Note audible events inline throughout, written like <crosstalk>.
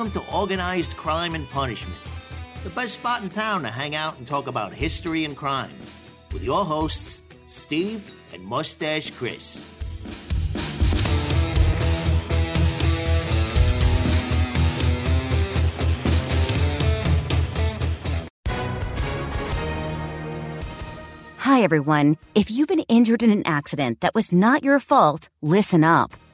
welcome to Organized Crime and Punishment, the best spot in town to hang out and talk about history and crime, with your hosts, Steve and Mustache Chris. Hi, everyone. If you've been injured in an accident that was not your fault, listen up.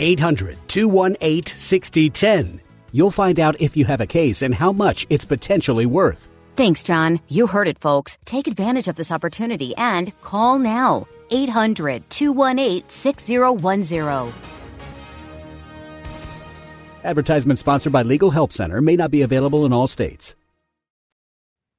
800 218 6010. You'll find out if you have a case and how much it's potentially worth. Thanks, John. You heard it, folks. Take advantage of this opportunity and call now. 800 218 6010. Advertisement sponsored by Legal Help Center may not be available in all states.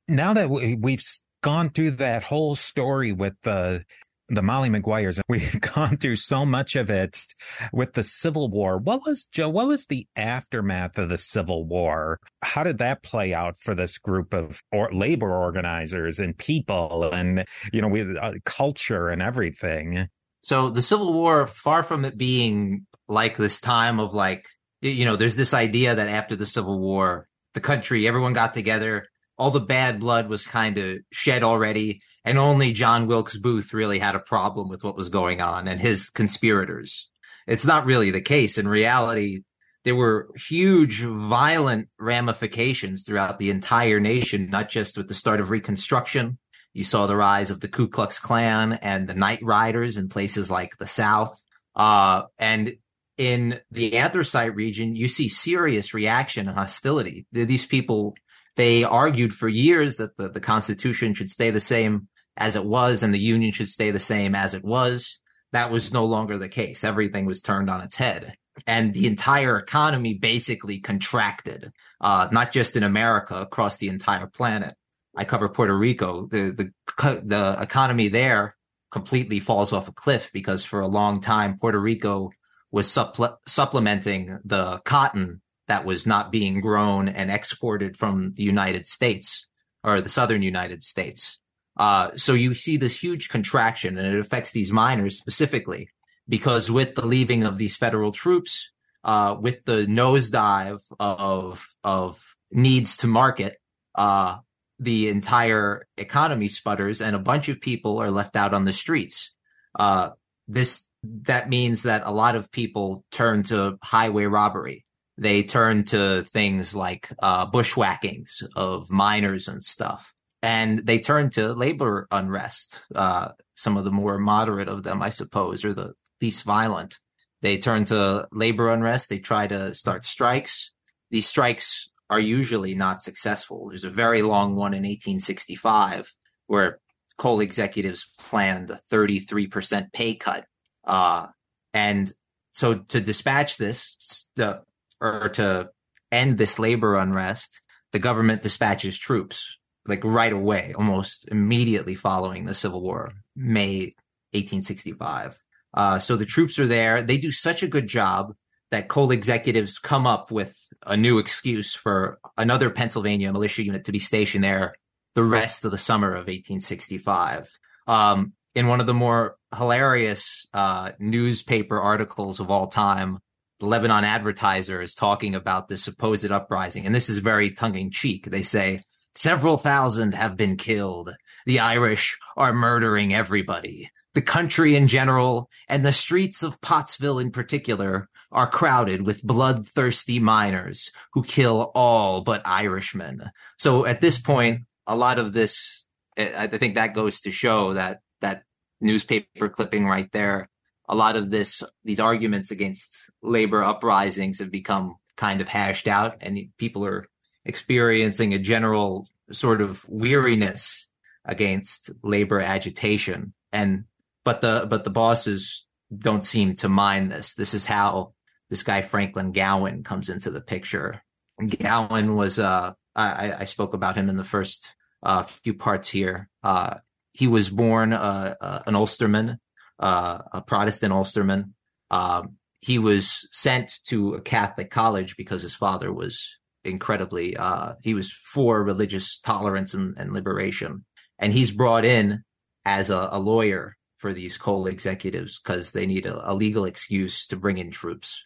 Now that we, we've gone through that whole story with the the Molly Maguires. <laughs> We've gone through so much of it with the Civil War. What was Joe? What was the aftermath of the Civil War? How did that play out for this group of or, labor organizers and people, and you know, with uh, culture and everything? So the Civil War, far from it being like this time of like, you know, there's this idea that after the Civil War, the country, everyone got together all the bad blood was kind of shed already, and only John Wilkes Booth really had a problem with what was going on and his conspirators. It's not really the case. In reality, there were huge, violent ramifications throughout the entire nation, not just with the start of Reconstruction. You saw the rise of the Ku Klux Klan and the Night Riders in places like the South. Uh, and in the anthracite region, you see serious reaction and hostility. These people they argued for years that the, the Constitution should stay the same as it was and the Union should stay the same as it was. That was no longer the case. Everything was turned on its head. And the entire economy basically contracted, uh, not just in America, across the entire planet. I cover Puerto Rico. The, the, the economy there completely falls off a cliff because for a long time, Puerto Rico was supple- supplementing the cotton that was not being grown and exported from the United States or the southern United States. Uh, so you see this huge contraction and it affects these miners specifically because with the leaving of these federal troops, uh, with the nosedive of, of needs to market, uh, the entire economy sputters and a bunch of people are left out on the streets. Uh, this, that means that a lot of people turn to highway robbery they turn to things like uh, bushwhackings of miners and stuff. And they turn to labor unrest, uh, some of the more moderate of them, I suppose, or the least violent. They turn to labor unrest. They try to start strikes. These strikes are usually not successful. There's a very long one in 1865 where coal executives planned a 33% pay cut. Uh, and so to dispatch this, the or to end this labor unrest, the government dispatches troops like right away, almost immediately following the Civil War, May 1865. Uh, so the troops are there. They do such a good job that coal executives come up with a new excuse for another Pennsylvania militia unit to be stationed there the rest of the summer of 1865. Um, in one of the more hilarious uh, newspaper articles of all time, the Lebanon Advertiser is talking about this supposed uprising, and this is very tongue in cheek. They say, Several thousand have been killed. The Irish are murdering everybody. The country in general and the streets of Pottsville in particular are crowded with bloodthirsty miners who kill all but Irishmen. So at this point, a lot of this, I think that goes to show that that newspaper clipping right there a lot of this these arguments against labor uprisings have become kind of hashed out and people are experiencing a general sort of weariness against labor agitation and but the but the bosses don't seem to mind this this is how this guy franklin gowen comes into the picture Gowen was uh I, I spoke about him in the first uh, few parts here. Uh, he was born uh, uh an Ulsterman, uh, a Protestant Ulsterman. Um, he was sent to a Catholic college because his father was incredibly uh, he was for religious tolerance and, and, liberation, and he's brought in as a, a lawyer for these coal executives because they need a, a, legal excuse to bring in troops.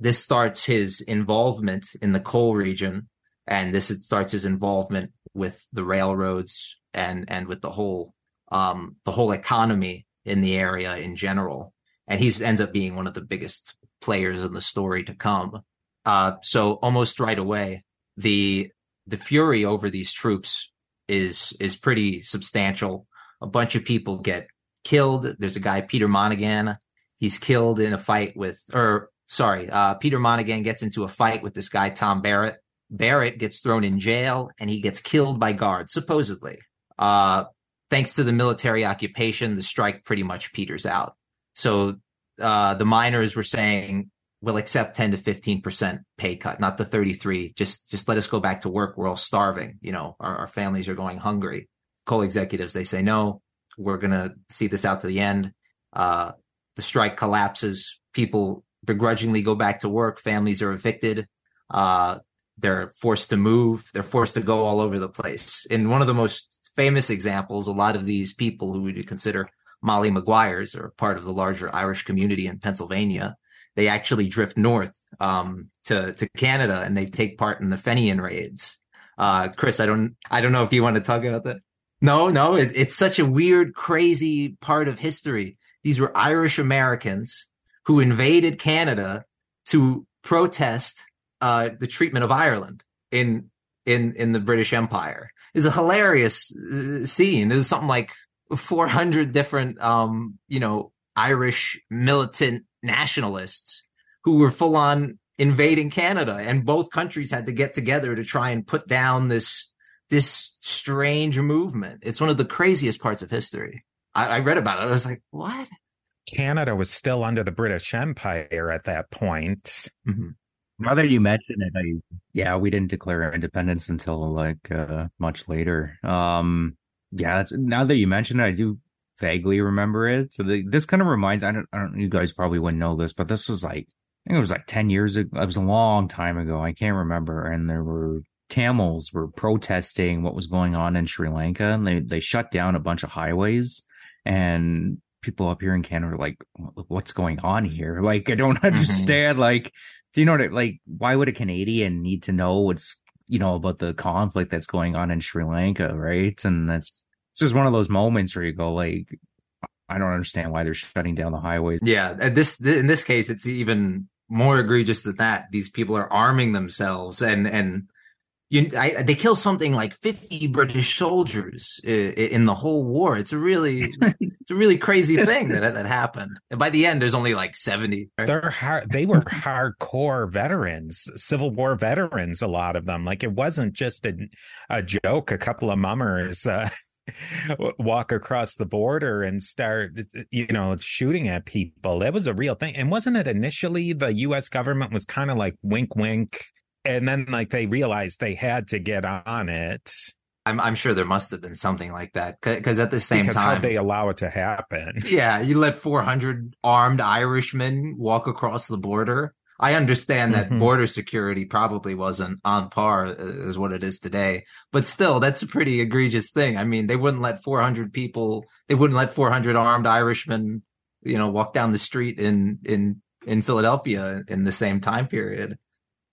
this starts his involvement in the coal region and this starts his involvement with the railroads and and with the whole um, the whole economy in the area in general. And he ends up being one of the biggest players in the story to come. Uh, so almost right away, the the fury over these troops is is pretty substantial. A bunch of people get killed. There's a guy Peter Monaghan. He's killed in a fight with, or sorry, uh, Peter Monaghan gets into a fight with this guy Tom Barrett Barrett gets thrown in jail and he gets killed by guards, supposedly. Uh, thanks to the military occupation, the strike pretty much peters out. So uh, the miners were saying, we'll accept 10 to 15% pay cut, not the 33. Just, just let us go back to work. We're all starving. You know, our, our families are going hungry. Coal executives, they say, no, we're going to see this out to the end. Uh, the strike collapses. People begrudgingly go back to work. Families are evicted. Uh, they're forced to move. They're forced to go all over the place. In one of the most famous examples, a lot of these people who we consider Molly Maguires are part of the larger Irish community in Pennsylvania. They actually drift north um, to to Canada and they take part in the Fenian raids. Uh, Chris, I don't I don't know if you want to talk about that. No, no, it's, it's such a weird, crazy part of history. These were Irish Americans who invaded Canada to protest uh, the treatment of Ireland in in in the British Empire It's a hilarious uh, scene. It was something like 400 different, um, you know, Irish militant nationalists who were full on invading Canada, and both countries had to get together to try and put down this this strange movement. It's one of the craziest parts of history. I, I read about it. I was like, what? Canada was still under the British Empire at that point. Mm-hmm. Now that you mention it, I yeah, we didn't declare independence until like uh, much later. Um, yeah, that's now that you mention it, I do vaguely remember it. So the, this kind of reminds I don't, I don't you guys probably wouldn't know this, but this was like I think it was like ten years ago. It was a long time ago. I can't remember, and there were Tamils were protesting what was going on in Sri Lanka, and they they shut down a bunch of highways, and people up here in Canada are like, what's going on here? <laughs> Like, I don't mm-hmm. understand. Mm-hmm. Like, do you know what? Like, why would a Canadian need to know what's you know about the conflict that's going on in Sri Lanka, right? And that's it's just one of those moments where you go like, I don't understand why they're shutting down the highways. Yeah, this in this case, it's even more egregious than that. These people are arming themselves and and you, I, they kill something like 50 British soldiers in, in the whole war. It's a really, <laughs> it's a really crazy thing that that happened. And by the end, there's only like 70. Right? They're hard, they were hardcore veterans, Civil War veterans. A lot of them, like it wasn't just a, a joke. A couple of mummers. Uh, <laughs> walk across the border and start you know shooting at people it was a real thing and wasn't it initially the US government was kind of like wink wink and then like they realized they had to get on it. I'm I'm sure there must have been something like that because at the same because time they allow it to happen. Yeah, you let 400 armed Irishmen walk across the border. I understand that mm-hmm. border security probably wasn't on par uh, as what it is today, but still, that's a pretty egregious thing. I mean, they wouldn't let 400 people, they wouldn't let 400 armed Irishmen, you know, walk down the street in in in Philadelphia in the same time period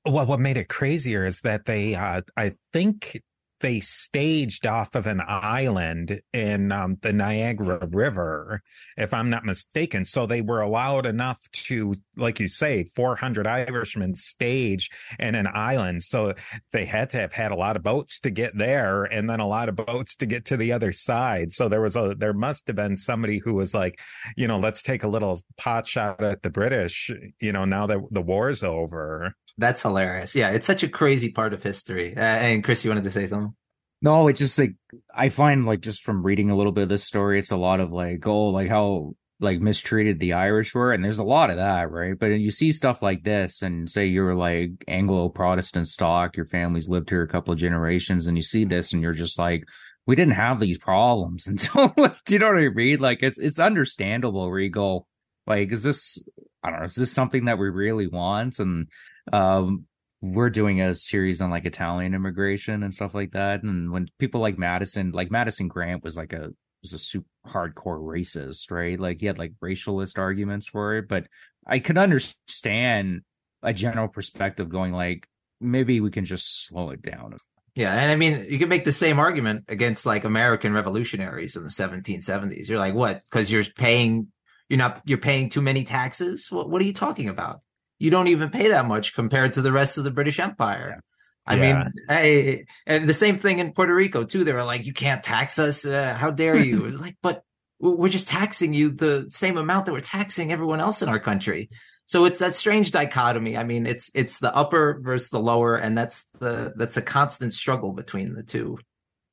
well, what made it crazier is that they, uh, I think they staged off of an island in um, the Niagara River, if I'm not mistaken. So they were allowed enough to, like you say, 400 Irishmen stage in an island. So they had to have had a lot of boats to get there and then a lot of boats to get to the other side. So there was a, there must have been somebody who was like, you know, let's take a little pot shot at the British, you know, now that the war's over. That's hilarious. Yeah, it's such a crazy part of history. Uh, and Chris, you wanted to say something? No, it's just like I find like just from reading a little bit of this story, it's a lot of like oh, like how like mistreated the Irish were, and there's a lot of that, right? But you see stuff like this, and say you're like Anglo Protestant stock, your family's lived here a couple of generations, and you see this, and you're just like, we didn't have these problems <laughs> until. do you know what I mean? Like it's it's understandable where you go, like, is this I don't know, is this something that we really want? And um, we're doing a series on like Italian immigration and stuff like that. And when people like Madison, like Madison Grant was like a was a super hardcore racist, right? Like he had like racialist arguments for it, but I could understand a general perspective going like maybe we can just slow it down. Yeah, and I mean you can make the same argument against like American revolutionaries in the 1770s. You're like, what? Because you're paying you're not you're paying too many taxes? What what are you talking about? You don't even pay that much compared to the rest of the British Empire. Yeah. I yeah. mean, I, and the same thing in Puerto Rico too. They were like, "You can't tax us. Uh, how dare you?" <laughs> it was like, but we're just taxing you the same amount that we're taxing everyone else in our country. So it's that strange dichotomy. I mean, it's it's the upper versus the lower, and that's the that's a constant struggle between the two.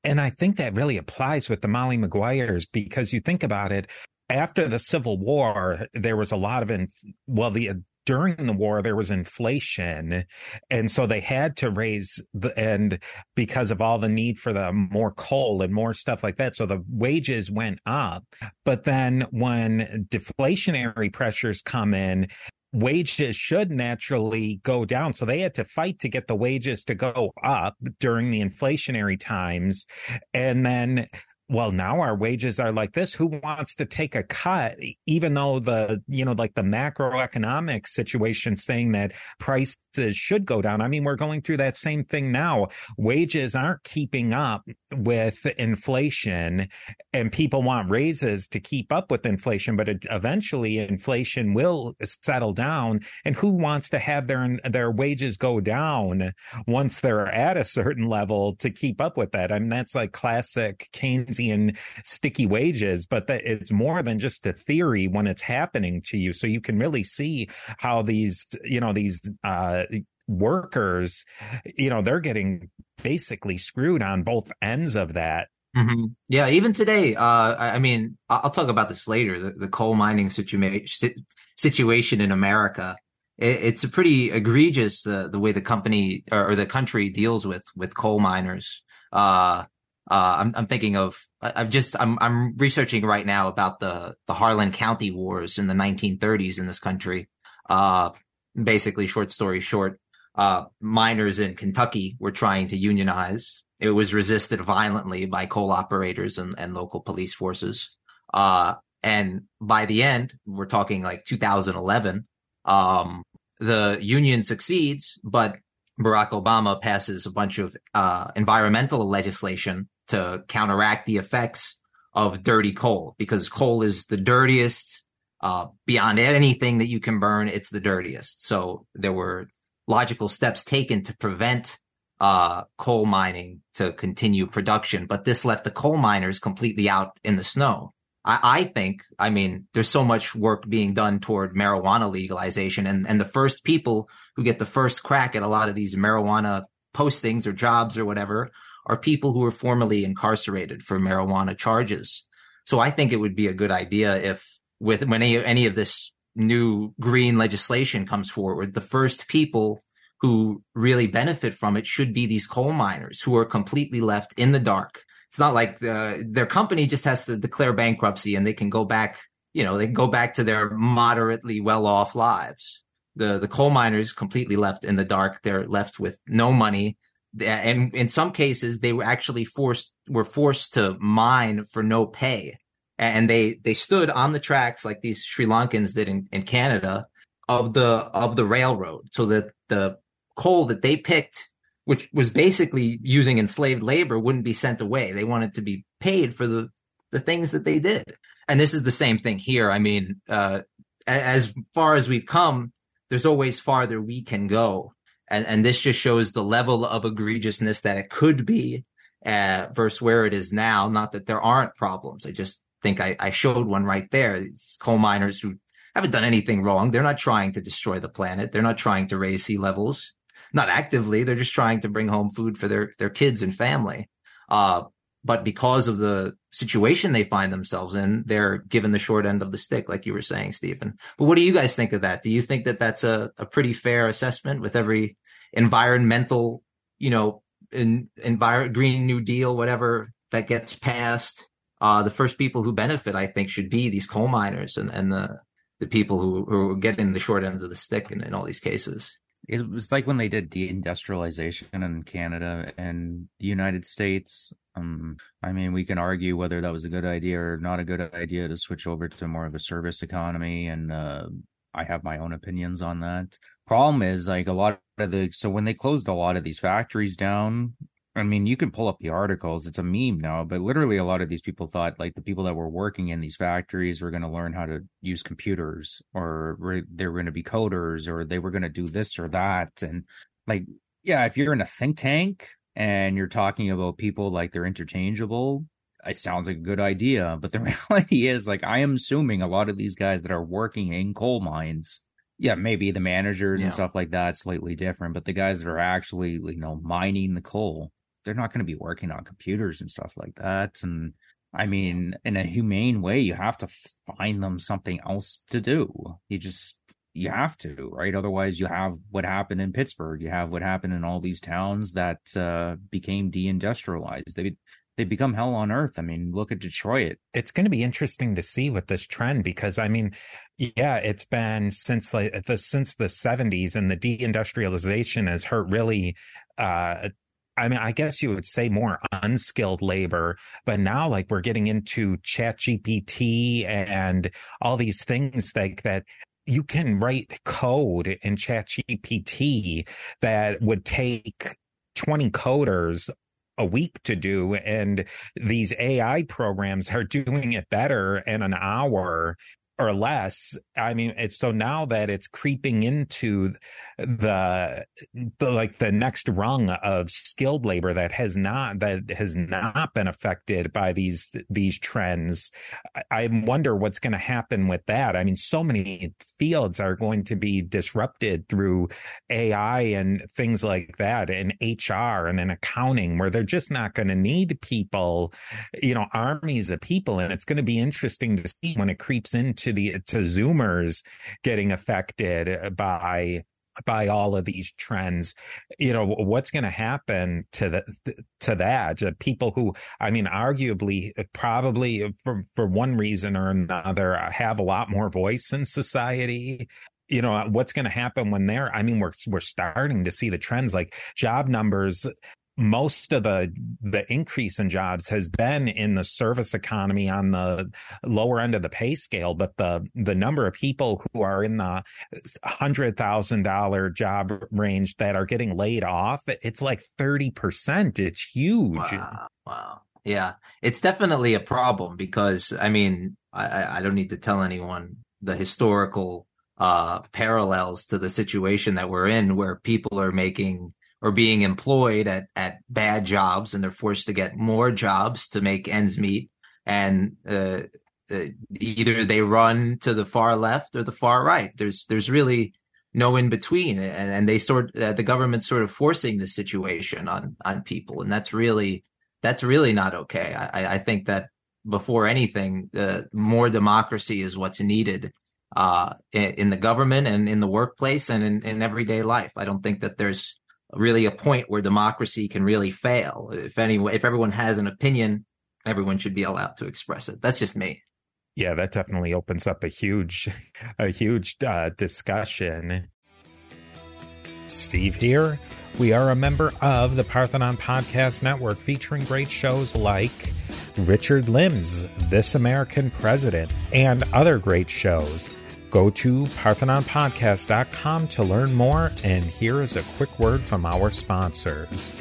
And I think that really applies with the Molly Maguires because you think about it. After the Civil War, there was a lot of in well, the during the war there was inflation and so they had to raise the and because of all the need for the more coal and more stuff like that so the wages went up but then when deflationary pressures come in wages should naturally go down. So they had to fight to get the wages to go up during the inflationary times. And then well, now our wages are like this. Who wants to take a cut, even though the, you know, like the macroeconomic situation saying that prices should go down? I mean, we're going through that same thing now. Wages aren't keeping up with inflation and people want raises to keep up with inflation, but eventually inflation will settle down. And who wants to have their, their wages go down once they're at a certain level to keep up with that? I mean, that's like classic Keynes Keynesian sticky wages, but that it's more than just a theory when it's happening to you. So you can really see how these, you know, these, uh, workers, you know, they're getting basically screwed on both ends of that. Mm-hmm. Yeah, even today, uh, I mean, I'll talk about this later. The, the coal mining situa- situation in America, it, it's a pretty egregious the the way the company or, or, the country deals with with coal miners. Uh, uh, I'm, I'm thinking of I've just I'm I'm researching right now about the the Harlan County Wars in the 1930s in this country. Uh, basically, short story short, uh, miners in Kentucky were trying to unionize. It was resisted violently by coal operators and, and local police forces. Uh, and by the end, we're talking like 2011. Um, the union succeeds, but Barack Obama passes a bunch of uh, environmental legislation to counteract the effects of dirty coal because coal is the dirtiest uh, beyond anything that you can burn. It's the dirtiest. So there were logical steps taken to prevent uh, coal mining to continue production, but this left the coal miners completely out in the snow. I, I think, I mean, there's so much work being done toward marijuana legalization, and and the first people who get the first crack at a lot of these marijuana postings or jobs or whatever are people who were formerly incarcerated for marijuana charges. So I think it would be a good idea if with when any, any of this new green legislation comes forward, the first people who really benefit from it should be these coal miners who are completely left in the dark. It's not like the, their company just has to declare bankruptcy and they can go back, you know, they can go back to their moderately well off lives. The, the coal miners completely left in the dark. They're left with no money and in some cases they were actually forced were forced to mine for no pay. And they they stood on the tracks like these sri lankans did in, in canada of the of the railroad. So that the coal that they picked which was basically using enslaved labor wouldn't be sent away. They wanted to be paid for the the things that they did. And this is the same thing here. I mean uh as far as we've come there's always farther we can go and and this just shows the level of egregiousness that it could be uh, versus where it is now. Not that there aren't problems. I just think I, I showed one right there. These coal miners who haven't done anything wrong. They're not trying to destroy the planet. They're not trying to raise sea levels. Not actively. They're just trying to bring home food for their their kids and family. Uh, but because of the situation they find themselves in, they're given the short end of the stick, like you were saying, Stephen. But what do you guys think of that? Do you think that that's a, a pretty fair assessment with every environmental, you know, in, environment Green New Deal, whatever that gets passed? Uh, the first people who benefit, I think, should be these coal miners and, and the the people who, who are getting the short end of the stick in, in all these cases. It was like when they did deindustrialization in Canada and the United States. Um, I mean, we can argue whether that was a good idea or not a good idea to switch over to more of a service economy, and uh, I have my own opinions on that. Problem is, like a lot of the so when they closed a lot of these factories down, I mean, you can pull up the articles. It's a meme now, but literally a lot of these people thought like the people that were working in these factories were going to learn how to use computers or re- they were going to be coders or they were going to do this or that. And like, yeah, if you're in a think tank and you're talking about people like they're interchangeable, it sounds like a good idea. But the <laughs> reality is like, I am assuming a lot of these guys that are working in coal mines yeah, maybe the managers yeah. and stuff like that slightly different, but the guys that are actually, you know, mining the coal, they're not going to be working on computers and stuff like that. And I mean, in a humane way, you have to find them something else to do. You just, you have to, right? Otherwise, you have what happened in Pittsburgh. You have what happened in all these towns that uh, became deindustrialized. They they become hell on earth. I mean, look at Detroit. It's going to be interesting to see with this trend because I mean, yeah, it's been since like the since the 70s and the deindustrialization has hurt really uh I mean, I guess you would say more unskilled labor, but now like we're getting into ChatGPT and all these things like that you can write code in ChatGPT that would take 20 coders a week to do and these AI programs are doing it better in an hour or less. I mean, it's so now that it's creeping into the, the like the next rung of skilled labor that has not that has not been affected by these these trends. I, I wonder what's going to happen with that. I mean, so many fields are going to be disrupted through AI and things like that, and HR and in accounting, where they're just not going to need people, you know, armies of people, and it's going to be interesting to see when it creeps into the to zoomers getting affected by by all of these trends you know what's going to happen to the to that? To people who i mean arguably uh, probably uh, for for one reason or another uh, have a lot more voice in society. You know what's going to happen when they're i mean we're we're starting to see the trends like job numbers most of the the increase in jobs has been in the service economy on the lower end of the pay scale, but the the number of people who are in the hundred thousand dollar job range that are getting laid off, it's like thirty percent. It's huge. Wow. wow. Yeah, it's definitely a problem because I mean, I, I don't need to tell anyone the historical uh, parallels to the situation that we're in, where people are making or being employed at at bad jobs and they're forced to get more jobs to make ends meet. And uh, uh, either they run to the far left or the far right. There's there's really no in between and, and they sort uh, the government sort of forcing the situation on on people and that's really that's really not okay. I i think that before anything uh, more democracy is what's needed uh, in, in, the government and in the workplace and in, in everyday life. I don't think that there's really a point where democracy can really fail. If anyone, if everyone has an opinion, everyone should be allowed to express it. That's just me. Yeah, that definitely opens up a huge, <laughs> a huge uh, discussion. Steve here. We are a member of the Parthenon Podcast Network featuring great shows like Richard Lim's This American President and other great shows. Go to parthenonpodcast.com to learn more, and here is a quick word from our sponsors.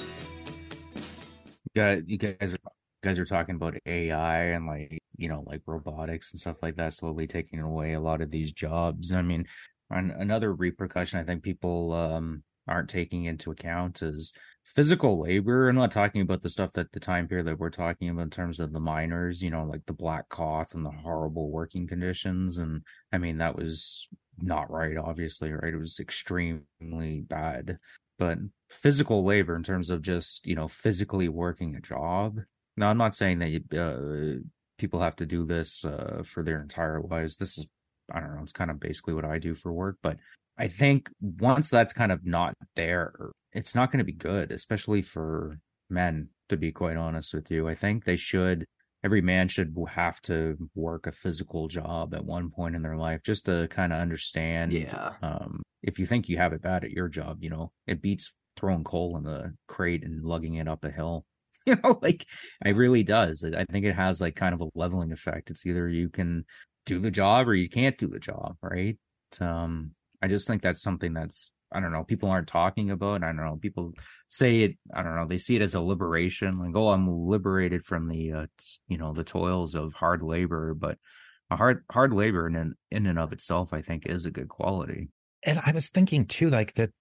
Yeah, you guys are guys are talking about AI and like you know like robotics and stuff like that slowly taking away a lot of these jobs. I mean, another repercussion I think people um, aren't taking into account is physical labor. I'm not talking about the stuff that the time period that we're talking about in terms of the miners, you know, like the black cloth and the horrible working conditions. And I mean, that was not right, obviously, right? It was extremely bad. But physical labor in terms of just, you know, physically working a job, Now, I'm not saying that uh, people have to do this uh, for their entire lives. This is, I don't know, it's kind of basically what I do for work. But I think once that's kind of not there, it's not going to be good, especially for men, to be quite honest with you. I think they should, every man should have to work a physical job at one point in their life just to kind of understand. Yeah. Um, if you think you have it bad at your job, you know, it beats throwing coal in the crate and lugging it up a hill. <laughs> You know, like it really does. I think it has like kind of a leveling effect. It's either you can do the job or you can't do the job, right? Um, I just think that's something that's I don't know, people aren't talking about. I don't know, people say it, I don't know, they see it as a liberation, like, oh, I'm liberated from the, uh, you know, the toils of hard labor. But a hard, hard labor in, in and of itself, I think is a good quality and I was thinking too, like that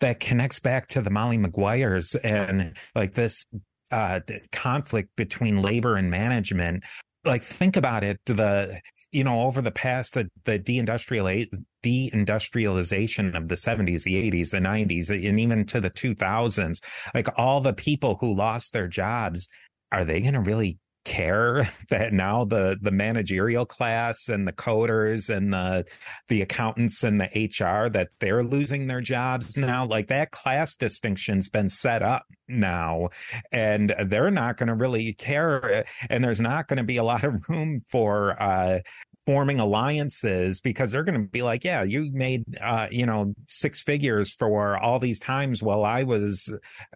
that connects back to the Molly Maguires and like this uh conflict between labor and management. Like think about it, the you know, over the past the the deindustrial deindustrialization of the 70s, the 80s, the 90s, and even to the 2000s, like all the people who lost their jobs, are they going to really care <laughs> that now the the managerial class and the coders and the the accountants and the HR that they're losing their jobs now? Like that class distinction's been set up now and they're not going to really care and there's not going to be a lot of room for uh forming alliances because they're going to be like, yeah, you made, uh, you know, six figures for all these times while I was,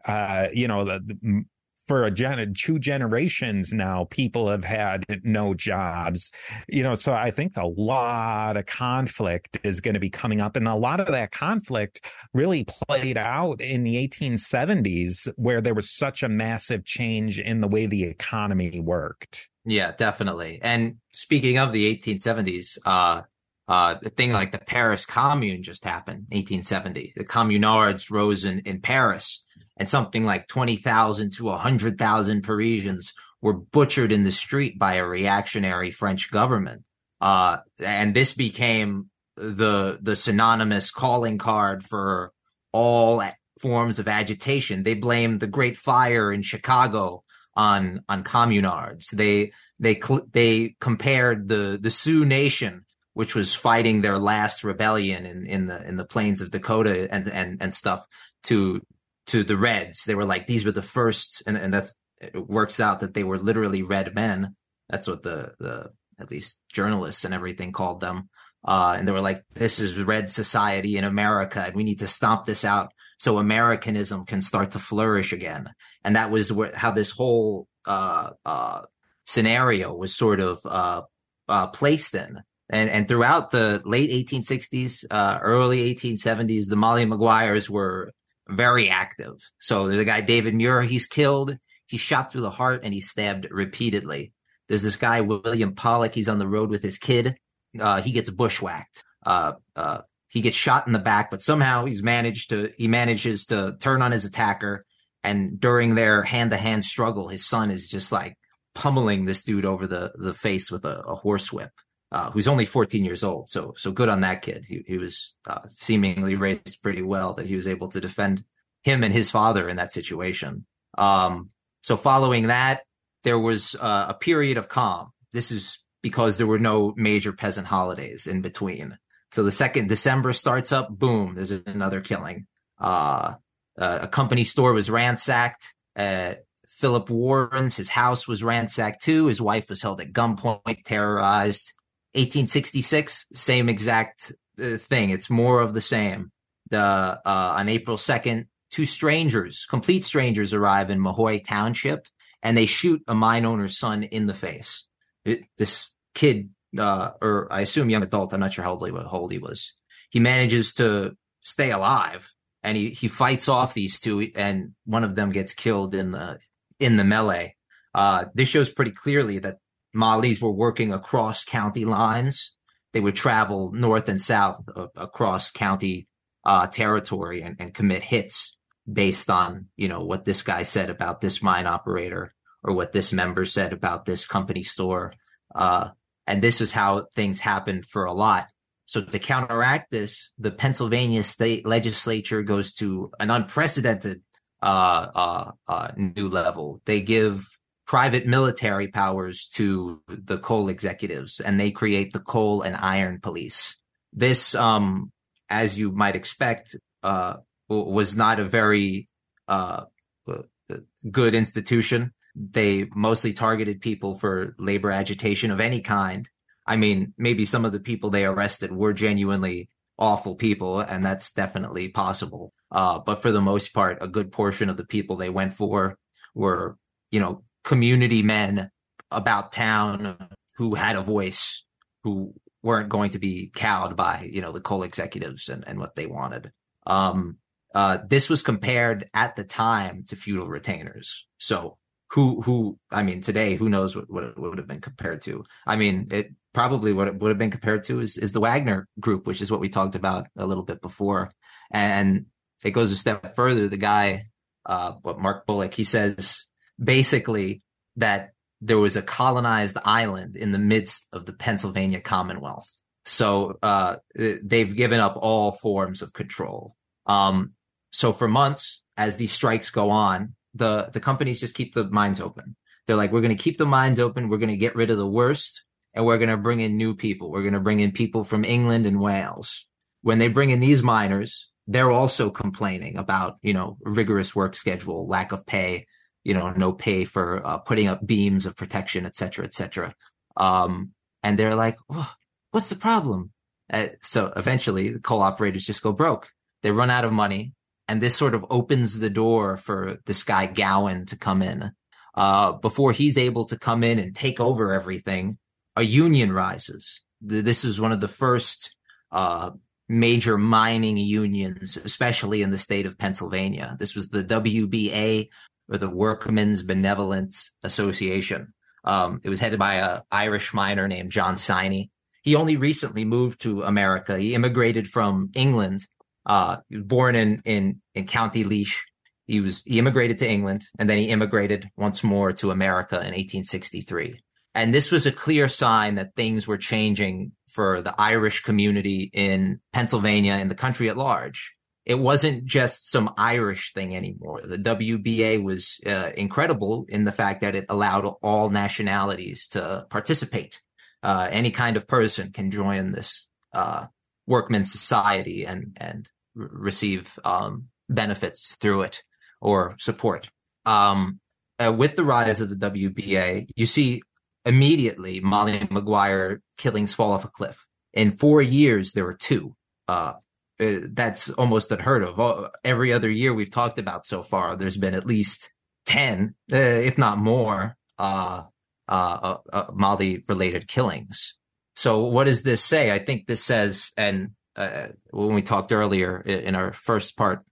uh, you know, the, the for a gen two generations now people have had no jobs. You know so i think a lot of conflict is going to be coming up and a lot of that conflict really played out in the 1870s where there was such a massive change in the way the economy worked yeah definitely and speaking of the 1870s uh uh, the thing like the Paris Commune just happened, 1870. The communards rose in, in Paris and something like 20,000 to 100,000 Parisians were butchered in the street by a reactionary French government. Uh, and this became the the synonymous calling card for all forms of agitation. They blamed the Great Fire in Chicago on on communards. They they they compared the the Sioux Nation, which was fighting their last rebellion in, in the in the plains of Dakota and and and stuff, to to the Reds. They were like, these were the first, and, and that's it works out that they were literally red men. That's what the the at least journalists and everything called them. Uh, and they were like, this is red society in America, and we need to stomp this out so Americanism can start to flourish again. And that was where, how this whole uh, uh, scenario was sort of uh, uh, placed in. And, and throughout the late 1860s, uh, early 1870s, the Molly Maguires were very active. So there's a guy, David Muir, he's killed. He's shot through the heart and he's stabbed repeatedly. There's this guy, William Pollock. He's on the road with his kid. Uh, he gets bushwhacked. Uh, uh, he gets shot in the back, but somehow he's managed to, he manages to turn on his attacker. And during their hand to hand struggle, his son is just like pummeling this dude over the, the face with a, a horsewhip uh, who's only 14 years old. So, so good on that kid. He, he was uh, seemingly raised pretty well that he was able to defend him and his father in that situation. Um, so following that, there was uh, a period of calm. This is because there were no major peasant holidays in between. So the second December starts up, boom, there's another killing. Uh, a company store was ransacked. Uh, Philip Warren's, his house was ransacked too. His wife was held at gunpoint, terrorized. 1866, same exact uh, thing. It's more of the same. The uh, on April 2nd, two strangers, complete strangers, arrive in Mahanoy Township, and they shoot a mine owner's son in the face. It, this kid, uh, or I assume young adult, I'm not sure how old he, how old he was. He manages to stay alive, and he he fights off these two, and one of them gets killed in the in the melee. Uh, this shows pretty clearly that Mollies were working across county lines. They would travel north and south uh, across county uh, territory and, and commit hits based on you know what this guy said about this mine operator or what this member said about this company store. Uh, and this is how things happened for a lot. So to counteract this, the Pennsylvania state legislature goes to an unprecedented uh, uh, uh, new level. They give private military powers to the coal executives, and they create the coal and iron police. This, um, as you might expect, uh, was not a very uh, good institution. They mostly targeted people for labor agitation of any kind. I mean, maybe some of the people they arrested were genuinely awful people, and that's definitely possible. Uh, but for the most part, a good portion of the people they went for were, you know, community men about town who had a voice, who weren't going to be cowed by, you know, the coal executives and, and what they wanted. Um, uh, this was compared at the time to feudal retainers. So who, who, I mean, today, who knows what, what it would have been compared to? I mean, it probably what it would have been compared to is, is the Wagner group, which is what we talked about a little bit before. And it goes a step further. The guy, uh, what Mark Bulik, he says basically that there was a colonized island in the midst of the Pennsylvania Commonwealth. So uh, they've given up all forms of control. Um, so for months, as these strikes go on, the the companies just keep the mines open. They're like, we're going to keep the mines open. We're going to get rid of the worst, and we're going to bring in new people. We're going to bring in people from England and Wales. When they bring in these miners, they're also complaining about you know rigorous work schedule, lack of pay, you know, no pay for uh, putting up beams of protection, et cetera, et cetera. Um, and they're like, oh, what's the problem? Uh, so eventually the coal operators just go broke. They run out of money. And this sort of opens the door for this guy Gowen to come in. Uh, before he's able to come in and take over everything, a union rises. This is one of the first uh, major mining unions, especially in the state of Pennsylvania. This was the WBA, or the Workmen's Benevolence Association. Um, it was headed by a Irish miner named John Siney. He only recently moved to America. He immigrated from England. Uh, born in, in, in County Laois. He was, he immigrated to England and then he immigrated once more to America in 1863. And this was a clear sign that things were changing for the Irish community in Pennsylvania and the country at large it wasn't just some Irish thing anymore. The WBA was uh, incredible in the fact that it allowed all nationalities to participate. Uh, any kind of person can join this uh, workman's society and and receive um, benefits through it or support. Um, uh, with the rise of the WBA, you see immediately Molly Maguire killings fall off a cliff. In four years, there were two. Uh, uh, that's almost unheard of. Every other year we've talked about so far, there's been at least 10, uh, if not more, uh, uh, uh Molly related killings. So what does this say? I think this says, and when we talked earlier in our first part,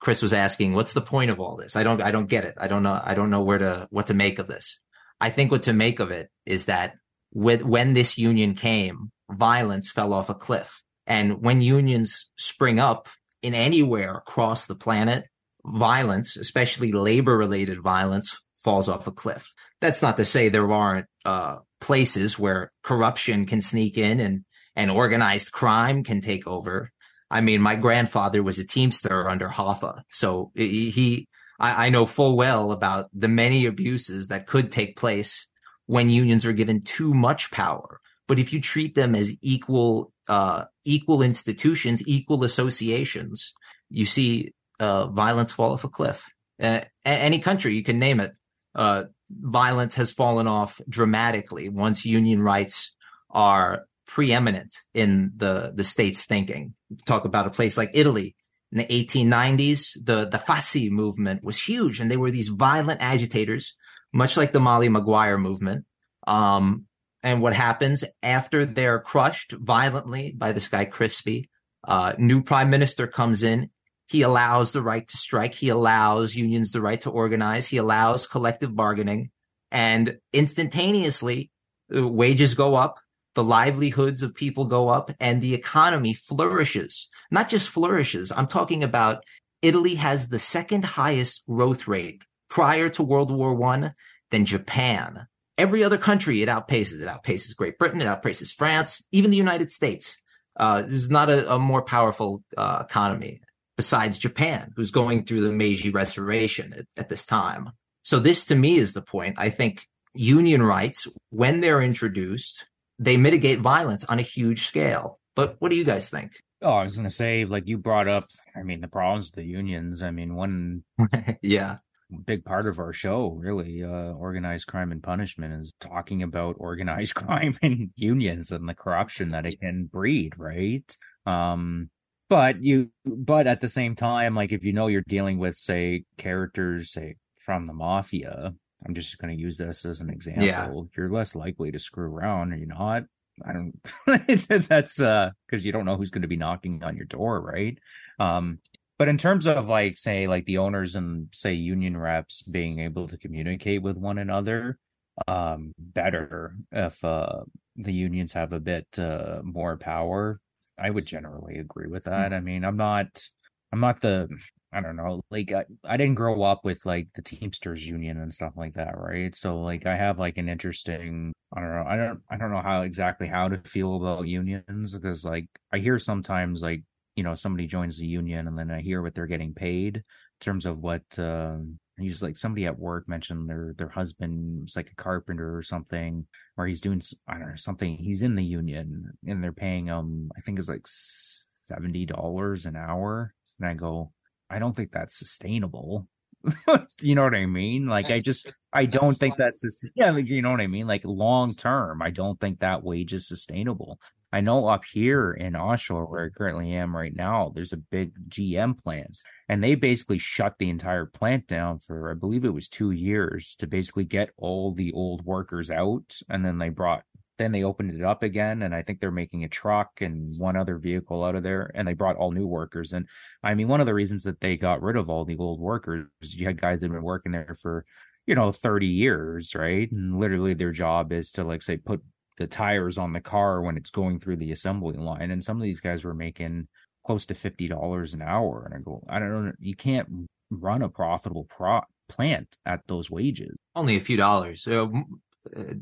Chris was asking, what's the point of all this? I don't, I don't get it. I don't know. I don't know where to, what to make of this. I think what to make of it is that with, when this union came, violence fell off a cliff and when unions spring up in anywhere across the planet, violence, especially labor related violence, falls off a cliff. That's not to say there aren't uh, places where corruption can sneak in and, and organized crime can take over. I mean, my grandfather was a Teamster under Hoffa. So he, I, I know full well about the many abuses that could take place when unions are given too much power. But if you treat them as equal uh, equal institutions, equal associations, you see uh, violence fall off a cliff. Uh, any country, you can name it, uh, violence has fallen off dramatically once union rights are preeminent in the, the state's thinking. Talk about a place like Italy. In the 1890s, the, the Fasci movement was huge, and they were these violent agitators, much like the Molly Maguire movement. Um, and what happens after they're crushed violently by this guy Crispi? Uh, new prime minister comes in. He allows the right to strike. He allows unions the right to organize. He allows collective bargaining, and instantaneously, uh, wages go up. The livelihoods of people go up, and the economy flourishes. Not just flourishes. I'm talking about Italy has the second highest growth rate prior to World War One than Japan every other country it outpaces. It outpaces Great Britain. It outpaces France, even the United States. Uh, this is not a, a more powerful uh, economy besides Japan, who's going through the Meiji Restoration at, at, this time. So this to me is the point. I think union rights, when they're introduced, they mitigate violence on a huge scale. But what do you guys think? Oh, I was going to say, like you brought up, I mean, the problems with the unions. I mean, one <laughs> yeah big part of our show, really, uh, organized crime and punishment is talking about organized <laughs> crime and unions and the corruption that it can breed, right? Um, but you, but at the same time, like if you know you're dealing with, say, characters, say, from the mafia, I'm just going to use this as an example. Yeah. You're less likely to screw around, are you not? I don't. <laughs> that's uh because you don't know who's going to be knocking on your door, right? Um, but in terms of like say like the owners and say union reps being able to communicate with one another um better if uh the unions have a bit uh more power i would generally agree with that i mean i'm not i'm not the i don't know like I, I didn't grow up with like the teamsters union and stuff like that right? So like i have like an interesting i don't know i don't i don't know how exactly how to feel about unions because like i hear sometimes like you know somebody joins the union and then i hear what they're getting paid in terms of what uh he's like somebody at work mentioned their their husband's like a carpenter or something or he's doing i don't know something he's in the union and they're paying him i think it's like $70 an hour and i go i don't think that's sustainable. <laughs> You know what i mean? Like i just i don't think that's yeah like, you know what i mean? Like long term i don't think that wage is sustainable. I know up here in Oshawa, where I currently am right now, there's a big GM plant, and they basically shut the entire plant down for, I believe it was two years to basically get all the old workers out. And then they brought, then they opened it up again. And I think they're making a truck and one other vehicle out of there. And they brought all new workers. And I mean, one of the reasons that they got rid of all the old workers, you had guys that have been working there for, you know, 30 years, right? And literally their job is to, like, say, put the tires on the car when it's going through the assembly line. And some of these guys were making close to fifty dollars an hour. And I go, I don't know, you can't run a profitable pro- plant at those wages. Only a few dollars, uh,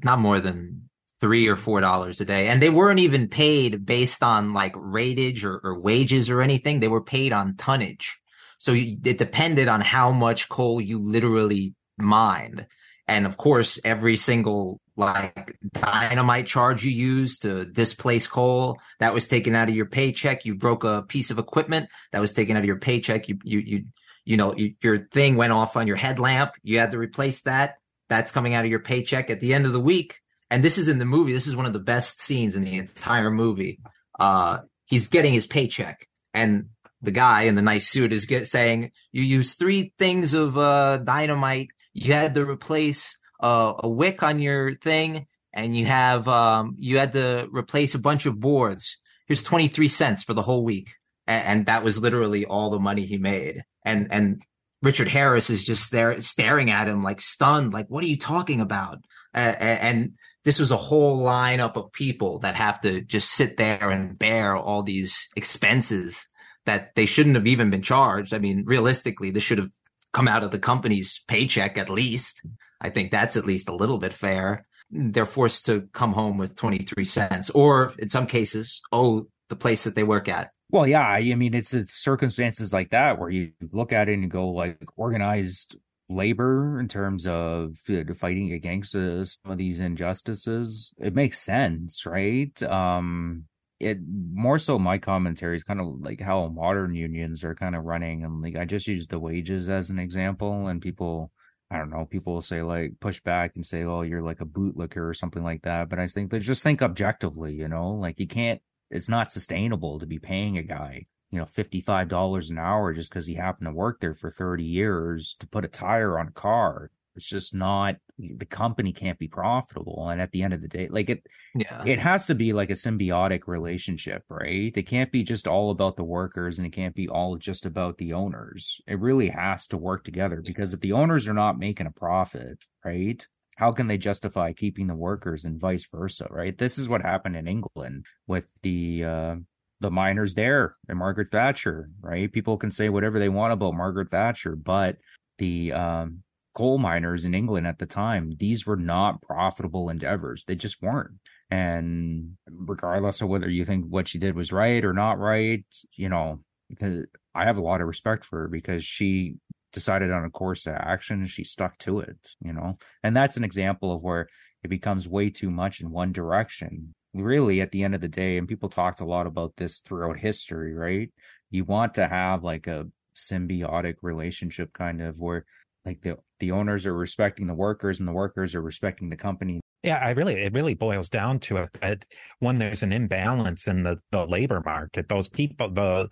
not more than three or four dollars a day, and they weren't even paid based on like rateage or, or wages or anything. They were paid on tonnage, so it depended on how much coal you literally mined. And of course, every single like dynamite charge you used to displace coal that was taken out of your paycheck. You broke a piece of equipment that was taken out of your paycheck. You you you you know you, your thing went off on your headlamp. You had to replace that. That's coming out of your paycheck at the end of the week. And this is in the movie. This is one of the best scenes in the entire movie. Uh, he's getting his paycheck, and the guy in the nice suit is get, saying, "You use three things of uh, dynamite. You had to replace." a, a wick on your thing and you have um, you had to replace a bunch of boards. Here's 23 cents for the whole week. And, and, that was literally all the money he made. And and Richard Harris is just there staring at him like stunned, like, what are you talking about? Uh, and this was a whole lineup of people that have to just sit there and bear all these expenses that they shouldn't have even been charged. I mean, realistically, this should have come out of the company's paycheck at least. I think that's at least a little bit fair. They're forced to come home with 23 cents or in some cases, owe the place that they work at. Well, yeah. I mean, it's, it's circumstances like that where you look at it and go like organized labor in terms of fighting against uh, some of these injustices. It makes sense, right? Um, it more so my commentary is kind of like how modern unions are kind of running and like i just use the wages as an example and people I don't know, people will say like push back and say, oh, you're like a bootlicker or something like that. But I think they just think objectively, you know, like you can't, it's not sustainable to be paying a guy, you know, $55 an hour just because he happened to work there for 30 years to put a tire on a car. It's just not the company can't be profitable. And at the end of the day, like it, yeah, it has to be like a symbiotic relationship, right? It can't be just all about the workers and it can't be all just about the owners. It really has to work together because if the owners are not making a profit, right? How can they justify keeping the workers and vice versa, right? This is what happened in England with the, uh, the miners there and Margaret Thatcher, right? People can say whatever they want about Margaret Thatcher, but the um, coal miners in England at the time, these were not profitable endeavors. They just weren't. And regardless of whether you think what she did was right or not right, you know, I have a lot of respect for her because she decided on a course of action and she stuck to it, you know? And that's an example of where it becomes way too much in one direction. Really, at the end of the day, and people talked a lot about this throughout history, right? You want to have like a symbiotic relationship kind of where like the the owners are respecting the workers and the workers are respecting the company yeah, I really, it really boils down to it when there's an imbalance in the, the labor market, those people, the,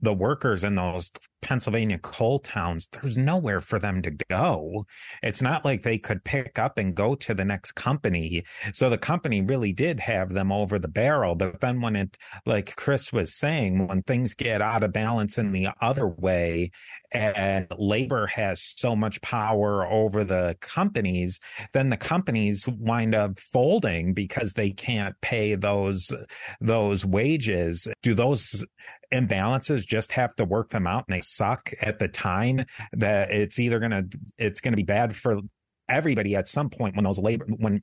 the workers in those Pennsylvania coal towns, there's nowhere for them to go. It's not like they could pick up and go to the next company. So the company really did have them over the barrel. But then when it, like Chris was saying, when things get out of balance in the other way and labor has so much power over the companies, then the companies wind up folding because they can't pay those those wages. Do those imbalances just have to work them out and they suck at the time that it's either going to it's going to be bad for everybody at some point when those labor when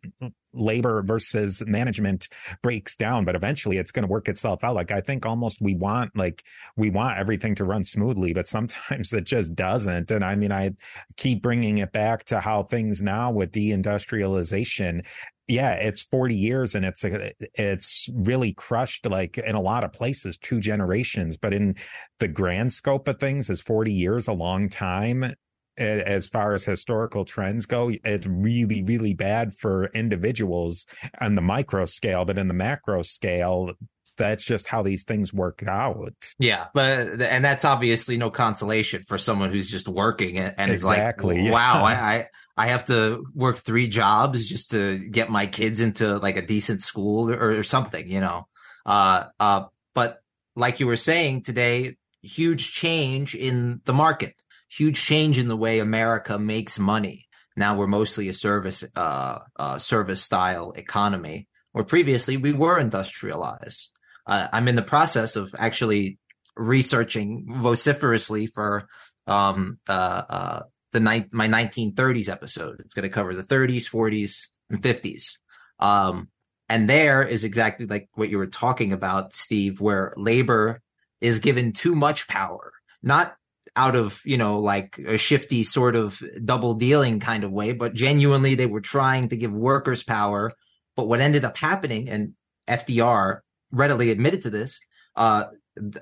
labor versus management breaks down but eventually it's going to work itself out. Like i think almost we want like we want everything to run smoothly but sometimes <laughs> it just doesn't. And i mean i keep bringing it back to how things now with deindustrialization yeah, it's 40 years and it's a, it's really crushed like in a lot of places two generations, but in the grand scope of things is 40 years a long time as far as historical trends go, it's really, really bad for individuals on the micro scale, but in the macro scale, that's just how these things work out. Yeah, but and that's obviously no consolation for someone who's just working and, exactly. is like, <laughs> wow, I, I I have to work three jobs just to get my kids into like a decent school or, or something, you know. Uh, uh, but like you were saying today, huge change in the market huge change in the way America makes money. Now we're mostly a service uh, uh, service style economy, where previously we were industrialized. Uh, I'm in the process of actually researching vociferously for um, uh, uh, the ni- my 1930s episode. It's going to cover the 30s, 40s, and 50s. Um, and there is exactly like what you were talking about, Steve, where labor is given too much power, not out of you know like a shifty sort of double dealing kind of way but genuinely they were trying to give workers power. But what ended up happening and fdr readily admitted to this uh,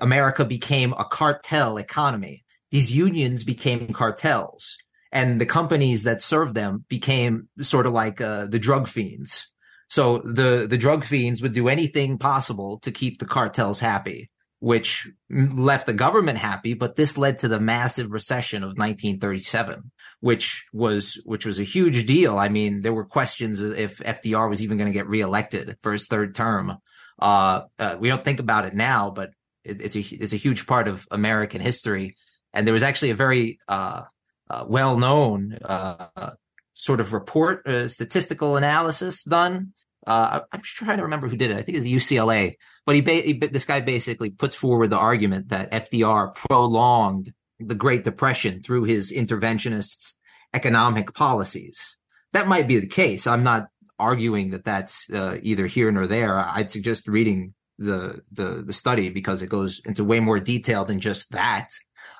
america became a cartel economy. These unions became cartels and the companies that served them became sort of like uh, the drug fiends. So the the drug fiends would do anything possible to keep the cartels happy which left the government happy, but this led to the massive recession of 1937, which was which was a huge deal. I mean, there were questions if FDR was even going to get reelected for his third term. Uh, uh, we don't think about it now, but it, it's a it's a huge part of American history. And there was actually a very uh, uh well known uh, sort of report, uh, statistical analysis done I'm trying to remember who did it. I think it's UCLA. But he, ba- he, this guy basically puts forward the argument that FDR prolonged the Great Depression through his interventionist economic policies. That might be the case. I'm not arguing that that's uh, either here nor there. I'd suggest reading the, the the study because it goes into way more detail than just that.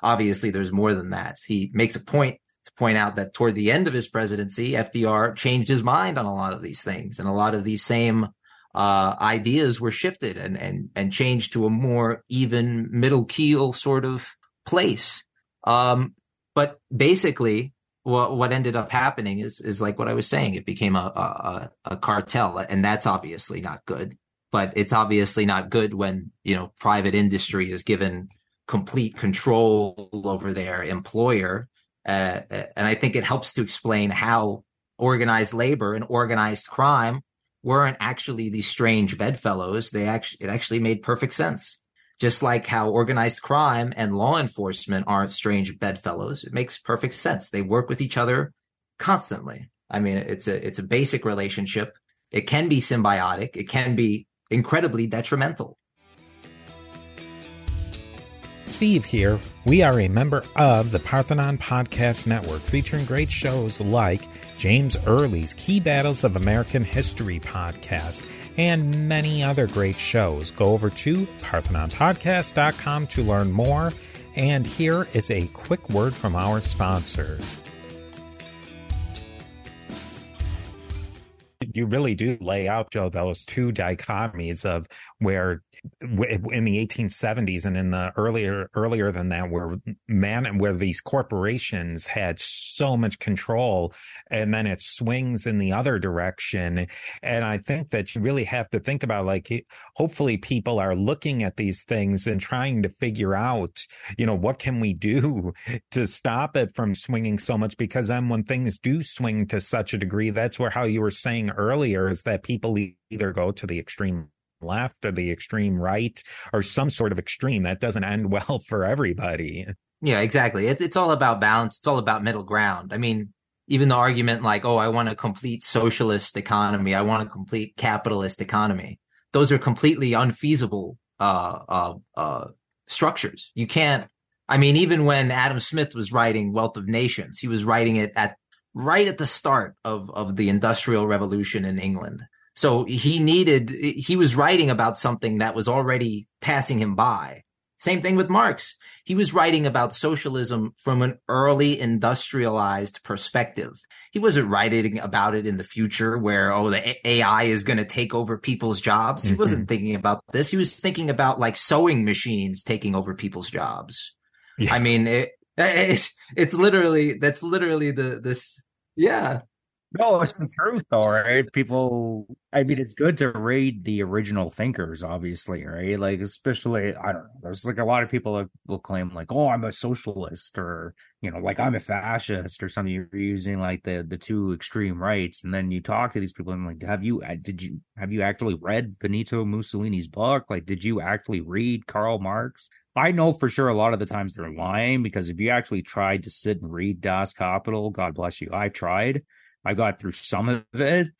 Obviously, there's more than that. He makes a point to point out that toward the end of his presidency, FDR changed his mind on a lot of these things, and a lot of these same uh, ideas were shifted and and and changed to a more even middle keel sort of place. Um, but basically, what what ended up happening is is like what I was saying. It became a, a a cartel, and that's obviously not good. But it's obviously not good when you know private industry is given complete control over their employer uh, and I think it helps to explain how organized labor and organized crime weren't actually these strange bedfellows. They actually it actually made perfect sense. Just like how organized crime and law enforcement aren't strange bedfellows, it makes perfect sense. They work with each other constantly. I mean, it's a it's a basic relationship. It can be symbiotic. It can be incredibly detrimental. Steve here. We are a member of the Parthenon Podcast Network, featuring great shows like James Early's Key Battles of American History podcast and many other great shows. Go over to parthenonpodcast.com to learn more And here is a quick word from our sponsors. You really do lay out, Joe, those two dichotomies of where in the 1870s and in the earlier earlier than that where man where these corporations had so much control and then it swings in the other direction. And i think that you really have to think about like hopefully people are looking at these things and trying to figure out you know what can we do <laughs> to stop it from swinging so much? Because then when things do swing to such a degree that's where how you were saying earlier is that people either go to the extreme left or the extreme right or some sort of extreme that doesn't end <laughs> well for everybody. Yeah, exactly. It's it's all about balance. It's all about middle ground. I mean, even the argument like, oh, I want a complete socialist economy. I want a complete capitalist economy. Those are completely unfeasible uh, uh, uh, structures. You can't. I mean, even when Adam Smith was writing Wealth of Nations, he was writing it at right at the start of of the Industrial Revolution in England. So he needed, he was writing about something that was already passing him by. Same thing with Marx. He was writing about socialism from an early industrialized perspective. He wasn't writing about it in the future where, oh, the AI is going to take over people's jobs. He mm-hmm. wasn't thinking about this. He was thinking about like sewing machines taking over people's jobs. Yeah. I mean, it, it, it's literally, that's literally the, this, yeah. No, it's the truth, though, right? People, I mean, it's good to read the original thinkers, obviously, right? Like, especially, I don't know, there's like a lot of people that will claim, like, oh, I'm a socialist, or, you know, like I'm a fascist, or something. You're using like the the two extreme rights, and then you talk to these people, and like, have you, uh, did you, have you actually read Benito Mussolini's book? Like, did you actually read Karl Marx? I know for sure a lot of the times they're lying because if you actually tried to sit and read Das Kapital, God bless you, I've tried I got through some of it,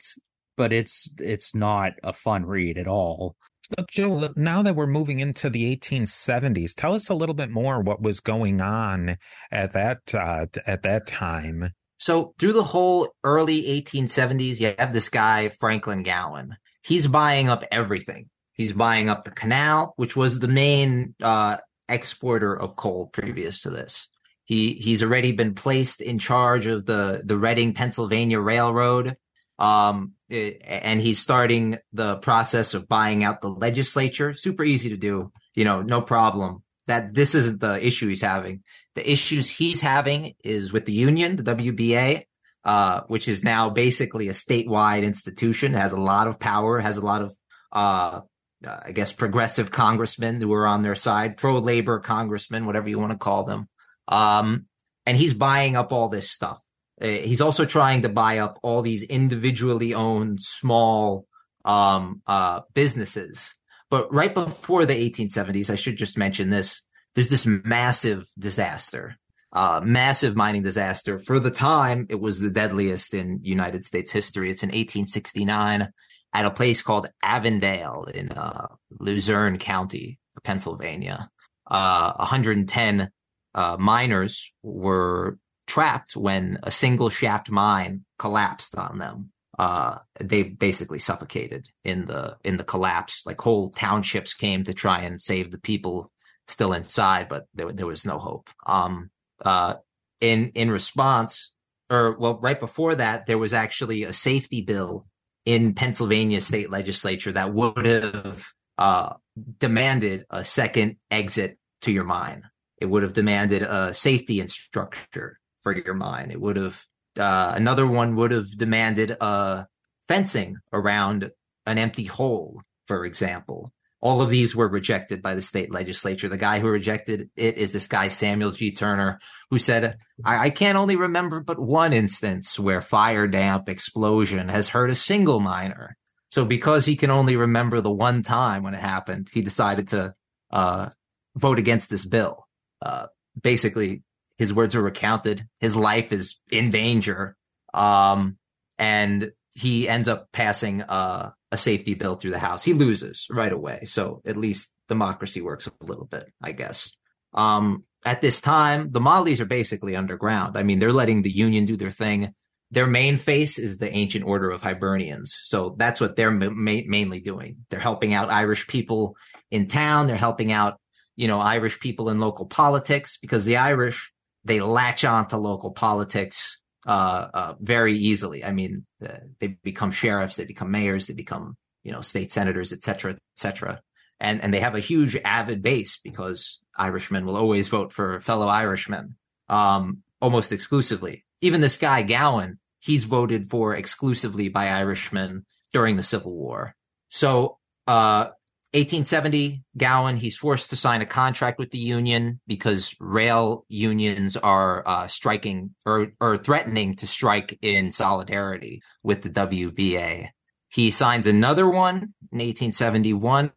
but it's it's not a fun read at all. So, Joe, now that we're moving into the 1870s, tell us a little bit more what was going on at that uh, at that time. So, through the whole early 1870s, you have this guy Franklin Gowen. He's buying up everything. He's buying up the canal, which was the main uh, exporter of coal previous to this. He he's already been placed in charge of the the Reading, Pennsylvania Railroad. Um, it, and he's starting the process of buying out the legislature. Super easy to do, you know, no problem. That this isn't the issue he's having. The issues he's having is with the union, the WBA, uh, which is now basically a statewide institution, has a lot of power, has a lot of, uh, uh I guess, progressive congressmen who are on their side, pro labor congressmen, whatever you want to call them. Um, and he's buying up all this stuff. Uh, he's also trying to buy up all these individually owned small um, uh, businesses. But right before the 1870s, I should just mention this. There's this massive disaster, uh, massive mining disaster. For the time, it was the deadliest in United States history. It's in 1869 at a place called Avondale in uh, Luzerne County, Pennsylvania. Uh, 110 uh, miners were trapped when a single shaft mine collapsed on them. Uh, they basically suffocated in the in the collapse. Like whole townships came to try and save the people still inside, but there there was no hope. Um, uh, in in response, or well, right before that, there was actually a safety bill in Pennsylvania state legislature that would have uh, demanded a second exit to your mine. It would have demanded a safety instructor for your mine. It would have uh, another one would have demanded uh, fencing around an empty hole, for example. All of these were rejected by the state legislature. The guy who rejected it is this guy, Samuel G. Turner, who said, I, I can't only remember but one instance where fire damp explosion has hurt a single miner. So because he can only remember the one time when it happened, he decided to uh, vote against this bill uh, basically his words are recounted. His life is in danger. Um, and he ends up passing uh, a safety bill through the House. He loses right away. So at least democracy works a little bit, I guess. Um, at this time, the Mollies are basically underground. I mean, they're letting the Union do their thing. Their main face is the ancient order of Hibernians. So that's what they're ma- mainly doing. They're helping out Irish people in town. They're helping out you know, Irish people in local politics because the Irish, they latch on to local politics uh, uh, very easily. I mean, uh, they become sheriffs, they become mayors, they become, you know, state senators, et cetera, et cetera. And, and they have a huge avid base because Irishmen will always vote for fellow Irishmen, um, almost exclusively. Even this guy, Gowen, he's voted for exclusively by Irishmen during the Civil War. So, uh, 1870, Gowen, he's forced to sign a contract with the union because rail unions are uh, striking or, or threatening to strike in solidarity with the WBA. He signs another one in 1871,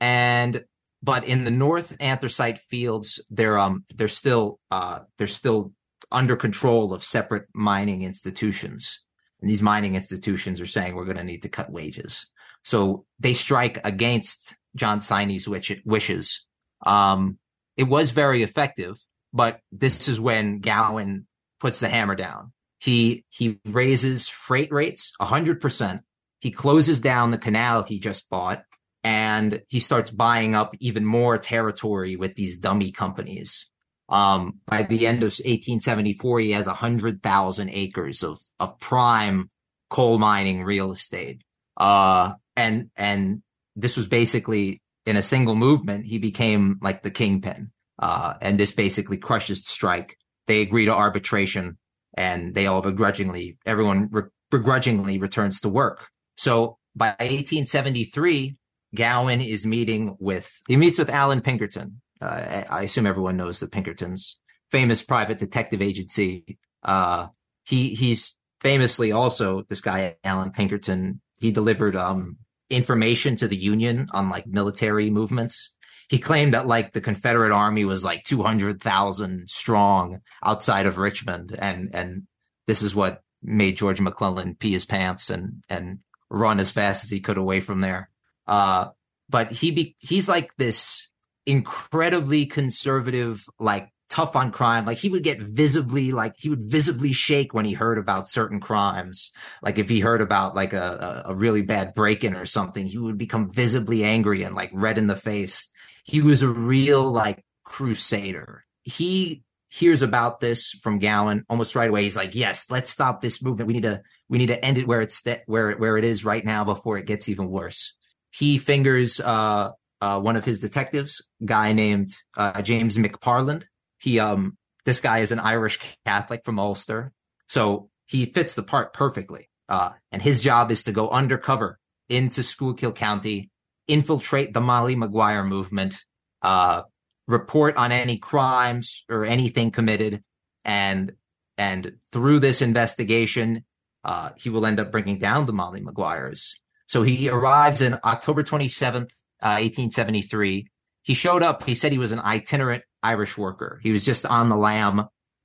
and but in the North Anthracite fields, they're um they're still uh they're still under control of separate mining institutions, and these mining institutions are saying we're going to need to cut wages. So they strike against John Siney's wishes. Um, it was very effective, but this is when Gowen puts the hammer down. He he raises freight rates hundred percent. He closes down the canal he just bought, and he starts buying up even more territory with these dummy companies. Um, by the end of 1874, he has hundred thousand acres of of prime coal mining real estate. Uh, and and this was basically in a single movement he became like the kingpin. Uh, and this basically crushes the strike. They agree to arbitration and they all begrudgingly everyone re- begrudgingly returns to work. So by 1873 gowen is meeting with he meets with allan pinkerton. Uh, i assume everyone knows the pinkertons. Famous private detective agency. Uh, he he's famously also this guy allan pinkerton he delivered um information to the Union on like military movements. He claimed that like the Confederate Army was like 200,000 strong outside of Richmond. And, and this is what made George McClellan pee his pants and, and run as fast as he could away from there. Uh, but he be, he's like this incredibly conservative, like tough on crime. Like he would get visibly, like he would visibly shake when he heard about certain crimes. Like if he heard about like a, a really bad break in or something, he would become visibly angry and like red in the face. He was a real like crusader. He hears about this from Gowen almost right away. He's like, yes, let's stop this movement. We need to, we need to end it where it's, th- where, where it is right now before it gets even worse. He fingers, uh, uh, one of his detectives, guy named uh, James McParland, he um this guy is an Irish Catholic from Ulster, so he fits the part perfectly. Uh, and his job is to go undercover into Schuylkill County, infiltrate the Molly Maguire movement, uh, report on any crimes or anything committed, and and through this investigation, uh, he will end up bringing down the Molly Maguires. So he arrives in October 27th, uh, 1873. He showed up. He said he was an itinerant Irish worker. He was just on the lam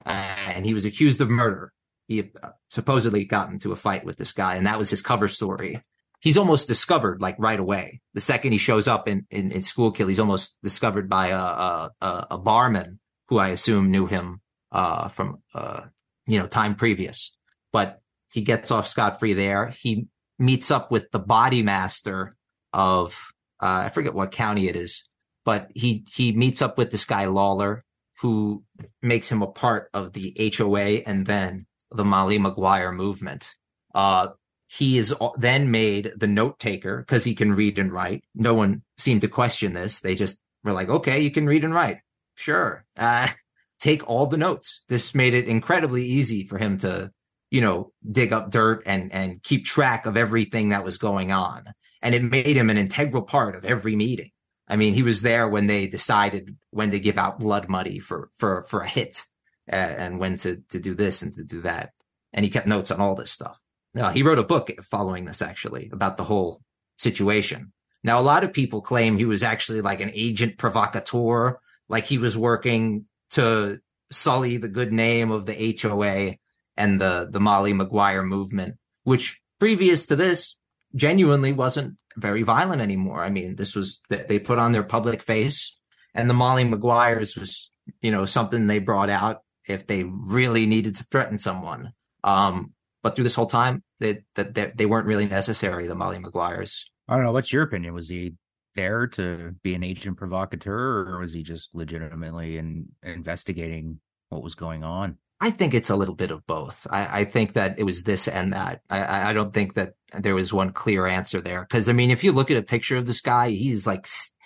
uh, and he was accused of murder. He uh, supposedly got into a fight with this guy, and that was his cover story. He's almost discovered like right away. The second he shows up in, in, in Schuylkill, he's almost discovered by a, a, a barman who I assume knew him uh, from uh, you know time previous. But he gets off scot free there. He meets up with the body master of uh, I forget what county it is, but he he meets up with this guy Lawler, who makes him a part of the HOA and then the Molly Maguire movement. Uh, he is then made the note taker because he can read and write. No one seemed to question this. They just were like, okay, you can read and write. Sure. Uh, <laughs> take all the notes. This made it incredibly easy for him to, you know, dig up dirt and, and keep track of everything that was going on. And it made him an integral part of every meeting. I mean, he was there when they decided when to give out blood money for for for a hit, uh, and when to to do this and to do that, and he kept notes on all this stuff. Now, he wrote a book following this actually about the whole situation. Now, a lot of people claim he was actually like an agent provocateur, like he was working to sully the good name of the HOA and the the Molly Maguire movement, which previous to this genuinely wasn't very violent anymore. I mean, this was they put on their public face, and the Molly Maguires was you know something they brought out if they really needed to threaten someone. Um, but through this whole time, they, that they, they, weren't really necessary. The Molly Maguires. I don't know. What's your opinion? Was he there to be an agent provocateur, or was he just legitimately in, investigating what was going on? I think it's a little bit of both. I, I think that it was this and that. I, I don't think that there was one clear answer there. Because I mean, if you look at a picture of this guy, he's like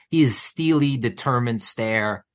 he is steely, determined stare.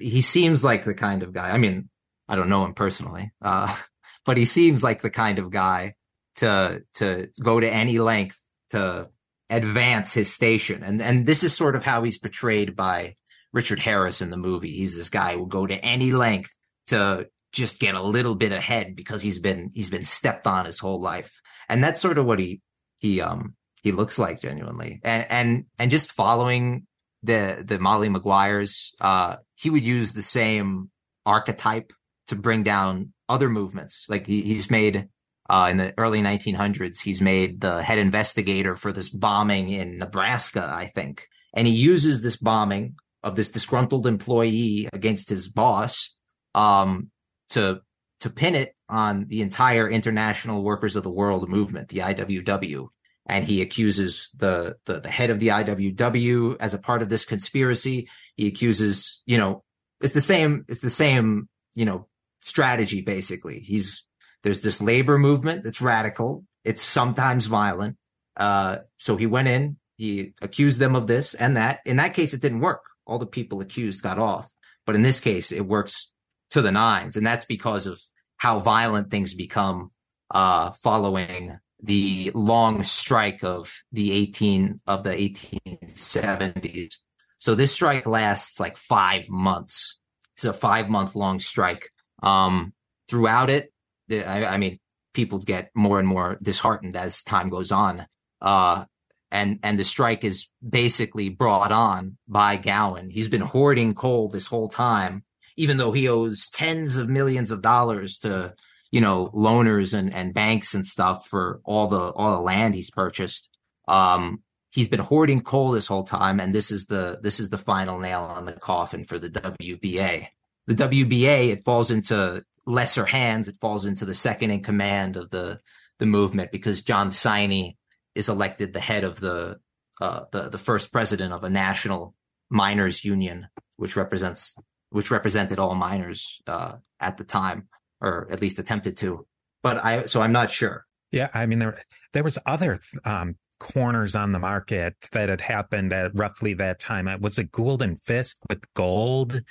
He seems like the kind of guy. I mean, I don't know him personally, uh, <laughs> but he seems like the kind of guy to to go to any length to advance his station. And and this is sort of how he's portrayed by Richard Harris in the movie. He's this guy who will go to any length to just get a little bit ahead because he's been he's been stepped on his whole life. And that's sort of what he he um he looks like genuinely. And and and just following the the Molly Maguires, uh he would use the same archetype to bring down other movements. Like he, he's made uh, in the early 1900s, he's made the head investigator for this bombing in Nebraska, I think. And he uses this bombing of this disgruntled employee against his boss um, to to pin it on the entire International Workers of the World movement, the IWW. And he accuses the, the the head of the IWW as a part of this conspiracy. He accuses, you know, it's the same, it's the same, you know, strategy basically. He's there's this labor movement that's radical. It's sometimes violent. Uh, so he went in, he accused them of this and that. In that case, it didn't work. All the people accused got off. But in this case, it works to the nines. And that's because of how violent things become uh, following the long strike of the 18 of the 1870s. So this strike lasts like five months. It's a five month long strike. Um, throughout it, I, I, mean, people get more and more disheartened as time goes on. Uh, and and the strike is basically brought on by Gowen. He's been hoarding coal this whole time, even though he owes tens of millions of dollars to you know loaners and and banks and stuff for all the all the land he's purchased. Um, he's been hoarding coal this whole time, and this is the this is the final nail on the coffin for the WBA. The WBA it falls into lesser hands. It falls into the second in command of the the movement because John Siney is elected the head of the uh, the the first president of a national miners union, which represents which represented all miners uh, at the time, or at least attempted to. But I so I'm not sure. Yeah, I mean there there was other um, corners on the market that had happened at roughly that time. It was it Gould and Fisk with gold?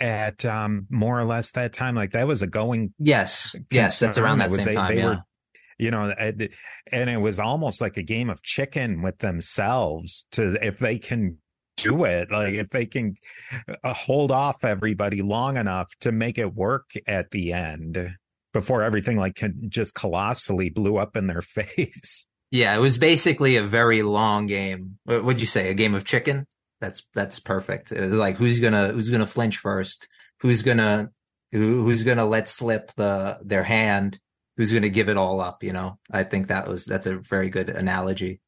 at um, more or less that time. Like that was a going. Yes, yes, that's around that same time. They yeah. were, you know, and it was almost like a game of chicken with themselves to if they can do it, like if they can uh, hold off everybody long enough to make it work at the end before everything like just colossally blew up in their <laughs> face. Yeah, it was basically a very long game. What would you say? A game of chicken? That's that's perfect. like who's gonna who's gonna flinch first? Who's gonna who, who's gonna let slip the their hand? Who's gonna give it all up? You know, I think that was that's a very good analogy.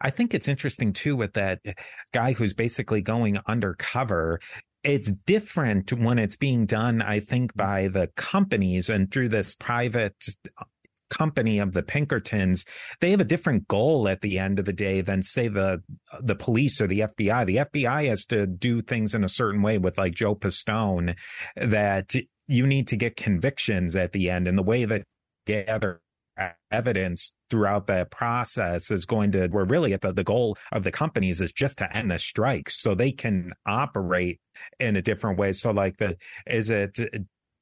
I think it's interesting too with that guy who's basically going undercover. It's different when it's being done, I think, mm. by the companies and through this private uh, company of the Pinkertons, they have a different goal at the end of the day than say the uh, the police or the FBI. The FBI has to do things in a certain way with like Joe Pistone that you need to get convictions at the end. And the way that gather evidence throughout that process is going to we're really at the, the goal of the companies is just to end the strikes so they can operate in a different way so like the is it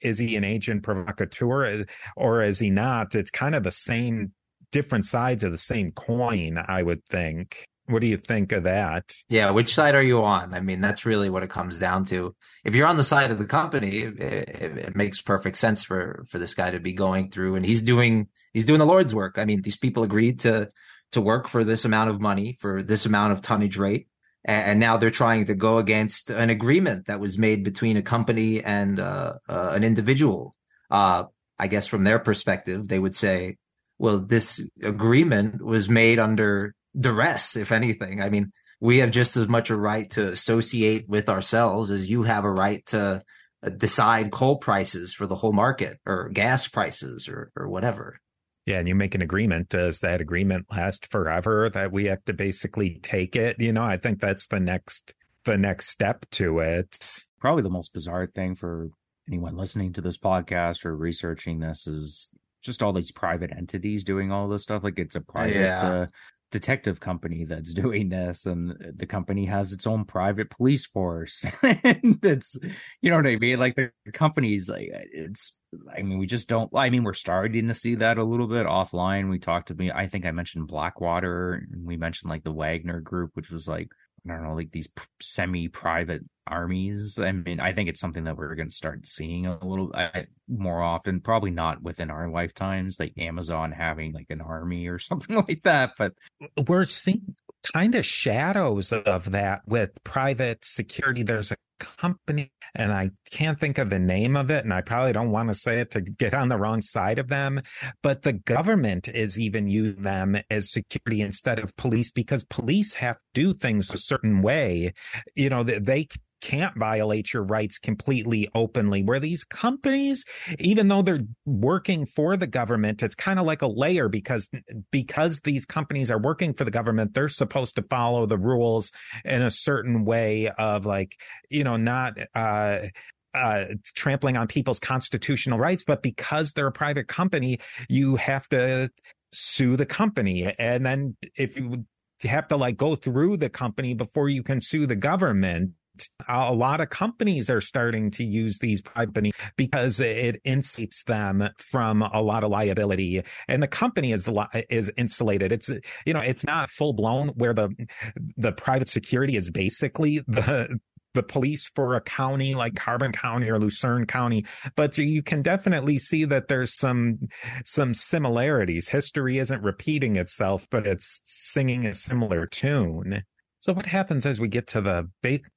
is he an agent provocateur or is he not? It's kind of the same, different sides of the same coin, I would think. What do you think of that? Yeah, which side are you on? I mean, that's really what it comes down to. If you're on the side of the company, it, it, it, makes perfect sense for for this guy to be going through, and he's doing he's doing the Lord's work. I mean, these people agreed to to work for this amount of money for this amount of tonnage rate, and now they're trying to go against an agreement that was made between a company and uh, uh, an individual. Uh, I guess from their perspective, they would say, "Well, this agreement was made under duress. If anything, I mean, we have just as much a right to associate with ourselves as you have a right to uh, decide coal prices for the whole market or gas prices or or whatever." Yeah, and you make an agreement. Does that agreement last forever? That we have to basically take it? You know, I think that's the next the next step to it. Probably the most bizarre thing for anyone listening to this podcast or researching this is just all these private entities doing all this stuff. Like it's a private yeah. uh, detective company that's doing this and the company has its own private police force <laughs> and it's you know what i mean like the companies like it's i mean we just don't i mean we're starting to see that a little bit offline. We talked to me i think i mentioned blackwater and we mentioned like the wagner group which was like I don't know, like these semi-private armies. I mean, I think it's something that we're going to start seeing a little more often. Probably not within our lifetimes, like Amazon having like an army or <laughs> something like that. But we're seeing kind of shadows of that with private security. There's a company and I can't think of the name of it. And I probably don't want to say it to get on the wrong side of them, but the government is even using them as security instead of police because police have to do things a certain way. You know, they can't violate your rights completely openly. Where these companies, even though they're working for the government, it's kind of like a layer because because these companies are working for the government, they're supposed to follow the rules in a certain way of like, you know, not uh uh, trampling on people's constitutional rights, but because they're a private company, you have to sue the company. And then if you have to like go through the company before you can sue the government, a lot of companies are starting to use these companies because it insulates them from a lot of liability and the company is is insulated it's you know it's not full blown where the the private security is basically the the police for a county like Carbon County or Luzerne County, but you can definitely see that there's some some similarities. History isn't repeating itself, but it's singing a similar tune. So what happens as we get to the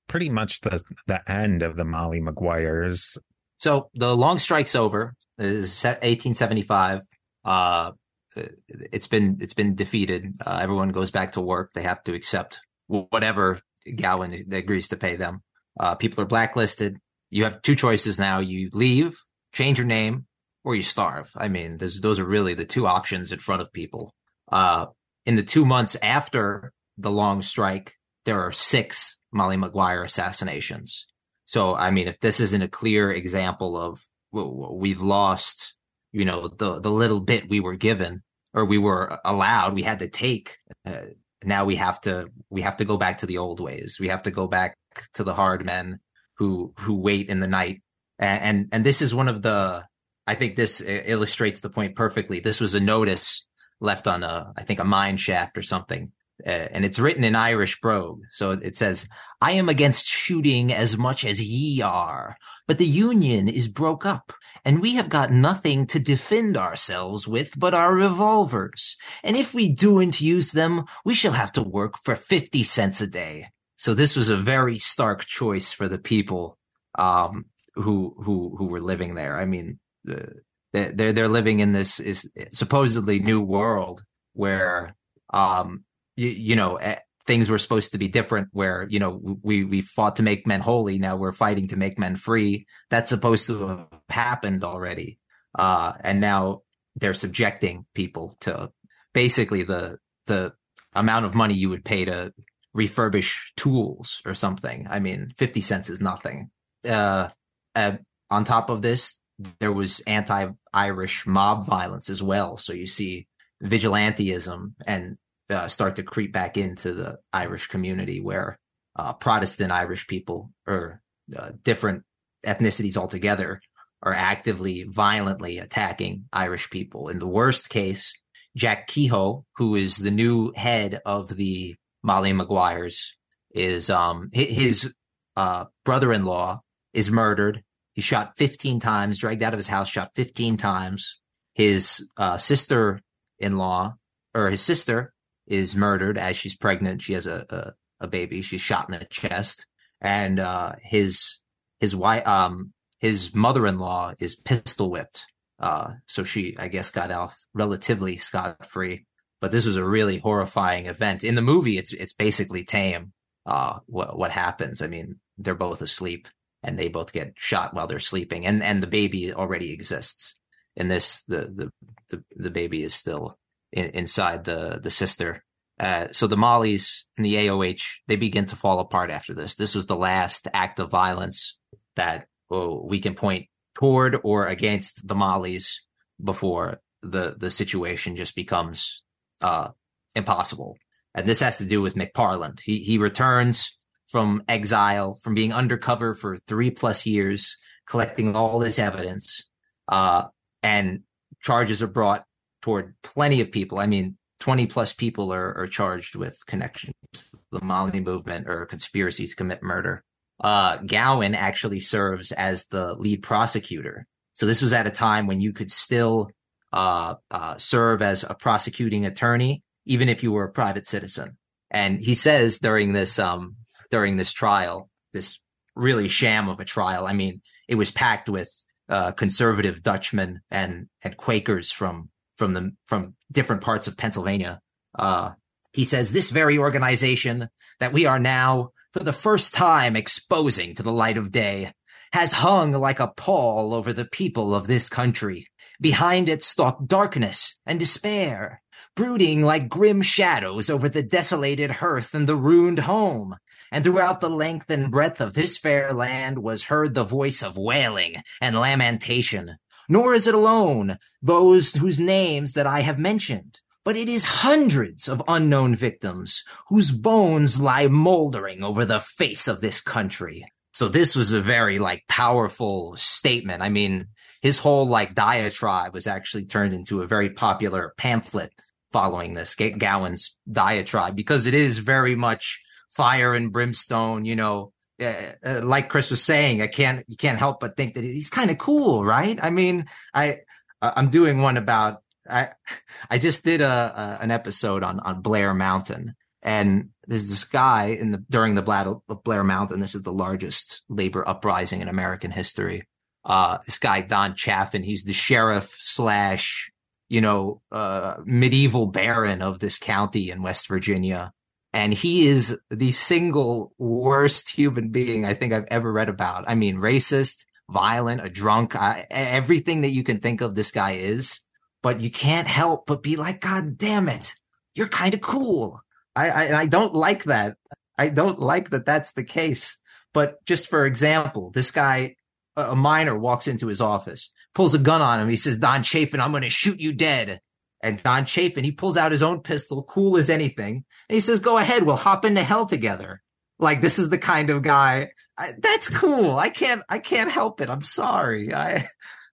pretty much the the end of the Molly Maguires? So the long strike's over. Is 1875. Uh, it's been it's been defeated. Uh, everyone goes back to work. They have to accept whatever Gowen agrees to pay them. Uh, people are blacklisted. You have two choices now. You leave, change your name, or you starve. I mean, those are really the two options in front of people. Uh, in the two months after the long strike, there are six Molly Maguire assassinations. So, I mean, if this isn't a clear example of we've lost, you know, the the little bit we were given or we were allowed, we had to take. Uh, now we have to we have to go back to the old ways. We have to go back to the hard men who who wait in the night. And and, and this is one of the I think this illustrates the point perfectly. This was a notice left on a I think a mine shaft or something uh, and it's written in Irish brogue. So it says, I am against shooting as much as ye are, but the union is broke up and we have got nothing to defend ourselves with but our revolvers. And if we do'n't use them, we shall have to work for 50 cents a day. So this was a very stark choice for the people, um, who, who, who were living there. I mean, uh, they're, they're living in this is supposedly new world where, um, you, you know, eh, things were supposed to be different where, you know, we, we fought to make men holy. Now we're fighting to make men free. That's supposed to have happened already. Uh, and now they're subjecting people to basically the, the amount of money you would pay to refurbish tools or something. I mean, 50 cents is nothing. Uh, uh, on top of this, there was anti-Irish mob violence as well. So you see vigilantism and uh, start to creep back into the Irish community where uh, Protestant Irish people or uh, different ethnicities altogether are actively, violently attacking Irish people. In the worst case, Jack Kehoe, who is the new head of the Molly Maguires, is um his uh, brother-in-law is murdered. He's shot 15 times, dragged out of his house, shot 15 times. His uh, sister-in-law or his sister is murdered as she's pregnant. She has a, a, a baby. She's shot in the chest, and uh, his his wife, um, his mother in law is pistol whipped. Uh, so she, I guess, got off relatively scot free. But this was a really horrifying event. In the movie, it's it's basically tame. Uh, what what happens? I mean, they're both asleep, and they both get shot while they're sleeping, and and the baby already exists. in this the the the, the baby is still in, inside the the sister. Uh, so the Mollies and the AOH they begin to fall apart after this. This was the last act of violence that oh, we can point toward or against the Mollies before the the situation just becomes uh, impossible. And this has to do with McParland. He he returns from exile, from being undercover for three plus years, collecting all this evidence, uh, and charges are brought toward plenty of people. I mean, 20 plus people are, are charged with connections to the Molly movement or conspiracy to commit murder. Uh, Gowen actually serves as the lead prosecutor. So this was at a time when you could still uh, uh, serve as a prosecuting attorney, even if you were a private citizen. And he says during this um, during this trial, this really sham of a trial. I mean, it was packed with uh, conservative Dutchmen and and Quakers from from the from different parts of Pennsylvania. Uh, he says this very organization that we are now for the first time exposing to the light of day has hung like a pall over the people of this country. Behind it stalk darkness and despair, brooding like grim shadows over the desolated hearth and the ruined home. And throughout the length and breadth of this fair land was heard the voice of wailing and lamentation. Nor is it alone those whose names that I have mentioned but it is hundreds of unknown victims whose bones lie moldering over the face of this country. So this was a very like powerful statement. I mean, his whole like diatribe was actually turned into a very popular pamphlet following this Gowen's diatribe because it is very much fire and brimstone, you know, uh, uh, like Chris was saying, I can't, you can't help but think that he's kind of cool, right? I mean, I, I'm doing one about I <laughs> I just did a, a, an episode on on Blair Mountain, and there's this guy in the during the battle of Blair Mountain. This is the largest labor uprising in American history. Uh, this guy Don Chafin, he's the sheriff slash you know uh, medieval baron of this county in West Virginia, and he is the single worst human being I think I've ever read about. I mean, racist, violent, a drunk, I, everything that you can think of. This guy is but you can't help but be like, God damn it, you're kind of cool. I, I, I don't like that. I don't like that that's the case. But just for example, this guy, a miner walks into his office, pulls a gun on him. He says, Don Chafin, I'm going to shoot you dead. And Don Chafin, he pulls out his own pistol, cool as anything. And he says, go ahead. We'll hop into hell together. Like this is the kind of guy I, that's cool. I can't, I can't help it. I'm sorry. I,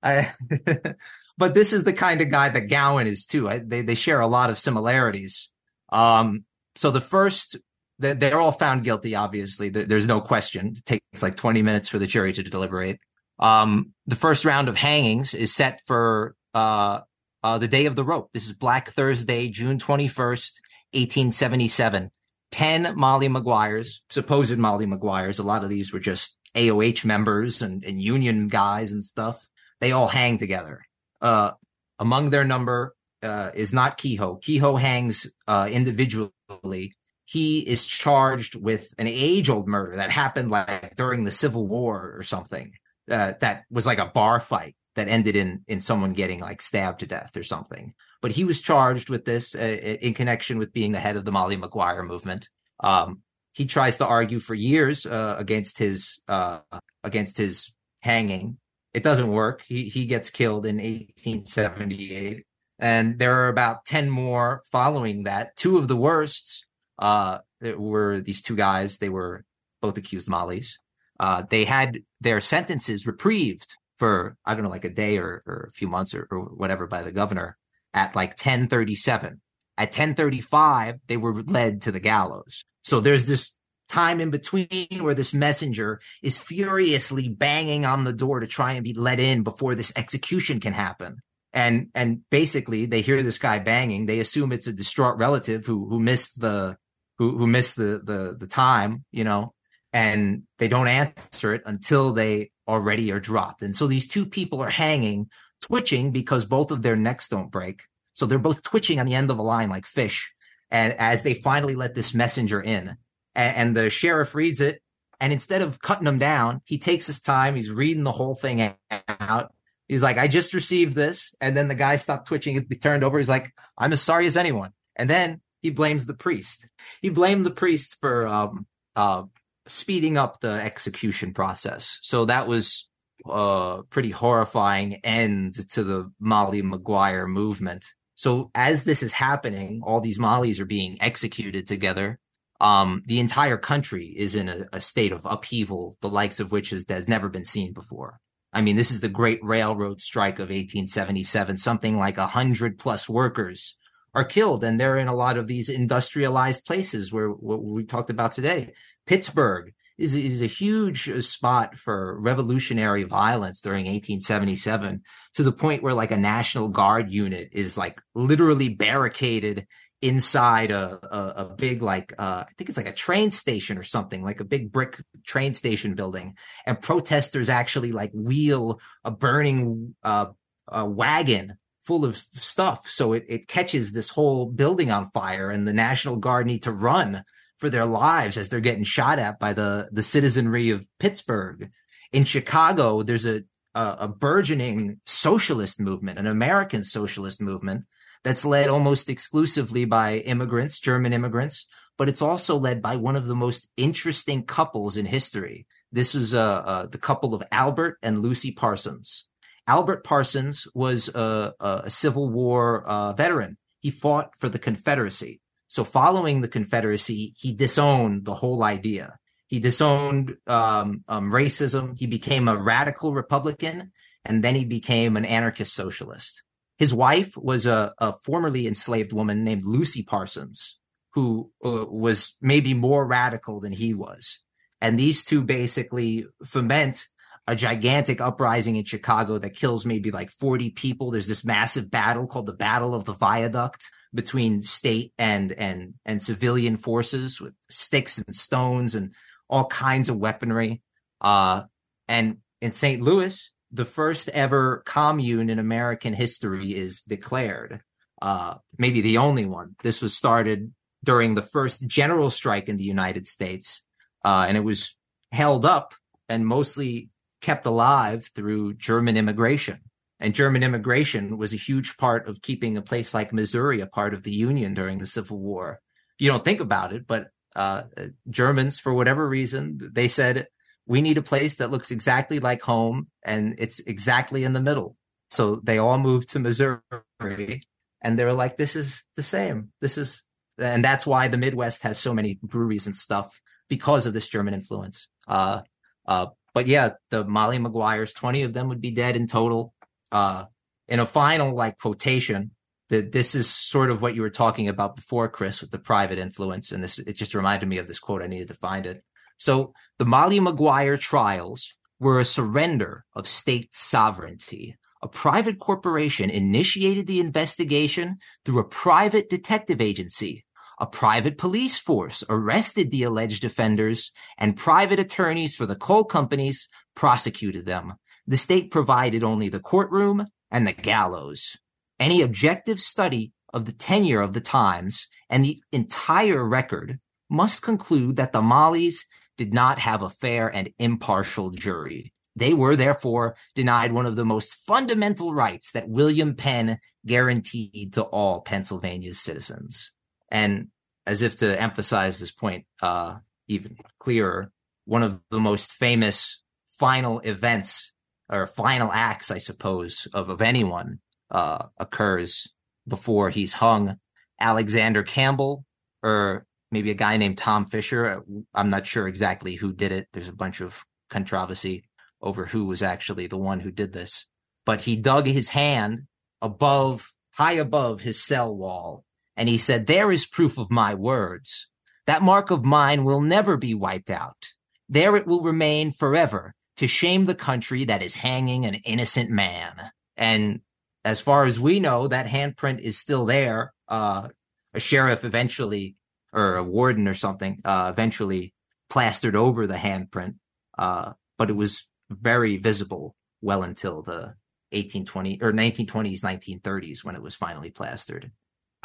I, <laughs> but this is the kind of guy that Gowen is too. I, they they share a lot of similarities. Um, so the first, they're all found guilty. Obviously, there's no question. It takes like 20 minutes for the jury to deliberate. Um, the first round of hangings is set for uh, uh, the day of the rope. This is Black Thursday, June 21st, 1877. 10 Molly Maguires, supposed Molly Maguires. A lot of these were just AOH members and, and union guys and stuff. They all hang together. Uh, among their number uh, is not Kehoe. Kehoe hangs uh, individually. He is charged with an age old murder that happened like during the Civil War or something. Uh, that was like a bar fight that ended in in someone getting like stabbed to death or something. But he was charged with this uh, in connection with being the head of the Molly Maguire movement. Um, he tries to argue for years uh, against his uh, against his hanging, it doesn't work. He he gets killed in 1878, and there are about ten more following that. Two of the worst uh, were these two guys. They were both accused Mollies. Uh, they had their sentences reprieved for I don't know, like a day or, or a few months or, or whatever by the governor at like 1037. At 1035, they were led to the gallows. So there's this time in between where this messenger is furiously banging on the door to try and be let in before this execution can happen. And and basically they hear this guy banging, they assume it's a distraught relative who who missed the who who missed the the the time, you know, and they don't answer it until they already are dropped. And so these two people are hanging, twitching because both of their necks don't break. So they're both twitching on the end of a line like fish. And as they finally let this messenger in, and, and the sheriff reads it. And instead of cutting him down, he takes his time. He's reading the whole thing out. He's like, I just received this. And then the guy stopped twitching. He turned over. He's like, I'm as sorry as anyone. And then he blames the priest. He blamed the priest for um, uh, speeding up the execution process. So that was a uh, pretty horrifying end to the Molly Maguire movement. So as this is happening, all these Mollies are being executed together. Um, the entire country is in a, a state of upheaval, the likes of which has, never been seen before. I mean, this is the Great Railroad Strike of 1877. Something like a hundred plus workers are killed, and they're in a lot of these industrialized places where what we talked about today. Pittsburgh is is a huge spot for revolutionary violence during 1877 to the point where like a National Guard unit is like literally barricaded inside a, a, a big like uh, I think it's like a train station or something like a big brick train station building and protesters actually like wheel a burning uh, a wagon full of stuff so it, it catches this whole building on fire and the National Guard need to run for their lives as they're getting shot at by the the citizenry of Pittsburgh in Chicago there's a a, a burgeoning socialist movement an American socialist movement that's led almost exclusively by immigrants, German immigrants, but it's also led by one of the most interesting couples in history. This was uh, uh, the couple of Albert and Lucy Parsons. Albert Parsons was a, a Civil War uh, veteran. He fought for the Confederacy. So, following the Confederacy, he disowned the whole idea. He disowned um, um, racism. He became a radical Republican, and then he became an anarchist socialist. His wife was a, a formerly enslaved woman named Lucy Parsons, who uh, was maybe more radical than he was. And these two basically foment a gigantic uprising in Chicago that kills maybe like 40 people. There's this massive battle called the Battle of the Viaduct between state and and and civilian forces with sticks and stones and all kinds of weaponry. Uh, and in St. Louis, the first ever commune in American history is declared. Uh, maybe the only one. This was started during the first general strike in the United States, uh, and it was held up and mostly kept alive through German immigration. And German immigration was a huge part of keeping a place like Missouri a part of the Union during the Civil War. You don't think about it, but uh, Germans, for whatever reason, they said we need a place that looks exactly like home and it's exactly in the middle. So they all moved to Missouri and they were like, this is the same. This is, and that's why the Midwest has so many breweries and stuff because of this German influence. Uh, uh, but yeah, the Molly Maguires, 20 of them would be dead in total. Uh, in a final like quotation, that this is sort of what you were talking about before, Chris, with the private influence. And this, it just reminded me of this quote. I needed to find it. So the Molly Maguire trials were a surrender of state sovereignty. A private corporation initiated the investigation through a private detective agency. A private police force arrested the alleged offenders, and private attorneys for the coal companies prosecuted them. The state provided only the courtroom and the gallows. Any objective study of the tenure of the Times and the entire record must conclude that the Mollies did not have a fair and impartial jury. They were therefore denied one of the most fundamental rights that William Penn guaranteed to all Pennsylvania's citizens. And as if to emphasize this point uh, even clearer, one of the most famous final events or final acts, I suppose, of, of anyone uh, occurs before he's hung. Alexander Campbell, or maybe a guy named Tom Fisher. I'm not sure exactly who did it. There's a bunch of controversy over who was actually the one who did this. But he dug his hand above, high above his cell wall, and he said, There is proof of my words. That mark of mine will never be wiped out. There it will remain forever to shame the country that is hanging an innocent man. And as far as we know, that handprint is still there. Uh, a sheriff eventually or a warden or something uh, eventually plastered over the handprint, uh, but it was very visible well until the 1820 or 1920s, 1930s when it was finally plastered.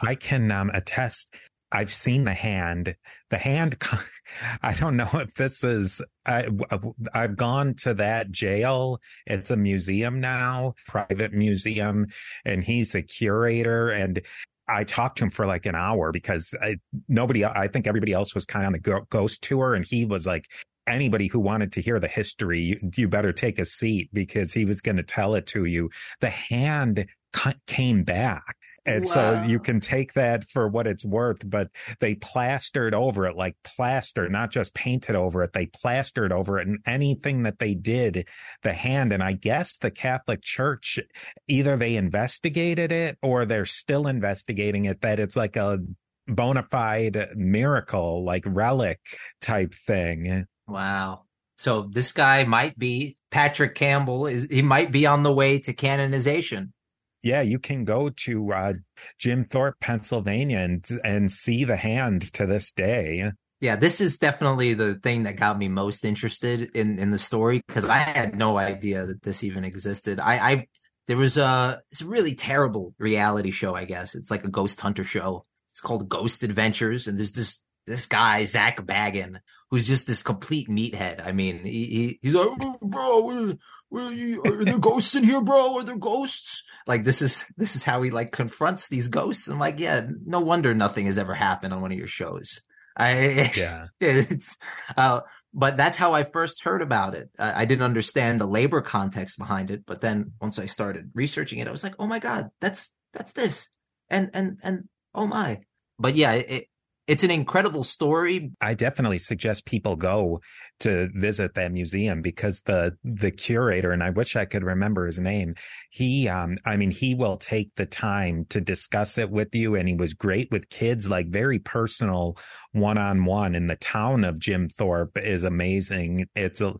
I can um, attest I've seen the hand. The hand, <laughs> I don't know if this is, I, I've gone to that jail. It's a museum now, private museum, and he's the curator. And I talked to him for like an hour because I, nobody, I think everybody else was kind of on the ghost tour. And he was like, anybody who wanted to hear the history, you, you better take a seat because he was going to tell it to you. The hand came back and wow. so you can take that for what it's worth, but they plastered over it like plaster, not just painted over it. They plastered over it and anything that they did, the hand. And I guess the Catholic Church, either they investigated it or they're still investigating it, that it's like a bona fide miracle, like relic type thing. Wow. So this guy might be Patrick Campbell is he might be on the way to canonization yeah, you can go to uh, Jim Thorpe, Pennsylvania, and and see the hand to this day. Yeah, this is definitely the thing that got me most interested in in the story because I had no idea that this even existed. I, I there was a it's a really terrible reality show. I guess it's like a ghost hunter show. It's called Ghost Adventures, and there's this this guy Zak Bagans who's just this complete meathead. I mean, he, he he's like, bro, are, are there ghosts in here, bro? Are there ghosts? Like this is this is how he like confronts these ghosts. I'm like, yeah, no wonder nothing has ever happened on one of your shows. I <laughs> yeah, it's uh, but that's how I first heard about it. I, I didn't understand the labor context behind it, but then once I started researching it, I was like, oh my god, that's that's this, and and and oh my. But yeah, it, it's an incredible story. I definitely suggest people go to visit that museum because the the curator and I wish I could remember his name. He um I mean he will take the time to discuss it with you and he was great with kids like very personal one-on-one and the town of Jim Thorpe is amazing. It's a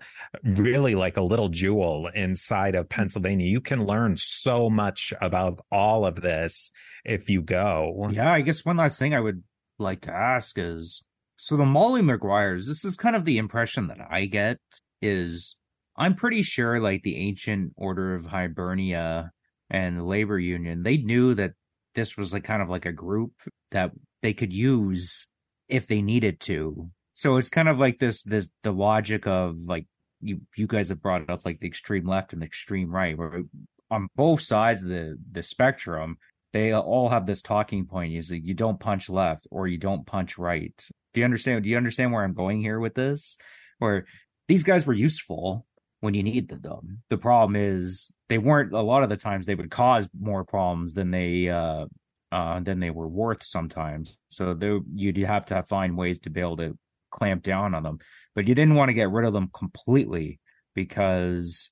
really like a little jewel inside of Pennsylvania. You can learn so much about all of this if you go. Yeah, I guess one last thing I would like to ask is so the Molly Maguires, this is kind of the impression that I get is I'm pretty sure like the ancient order of Hibernia and the labor union, they knew that this was like kind of like a group that they could use if they needed to. So it's kind of like this this the logic of like you you guys have brought up like the extreme left and the extreme right where on both sides of the the spectrum they all have this talking point is you don't punch left or you don't punch right. Do you understand? Do you understand where I'm going here with this? Where these guys were useful when you needed them. The problem is they weren't. A lot of the times they would cause more problems than they uh, uh, than they were worth sometimes. So they, you'd have to find ways to be able to clamp down on them. But you didn't want to get rid of them completely because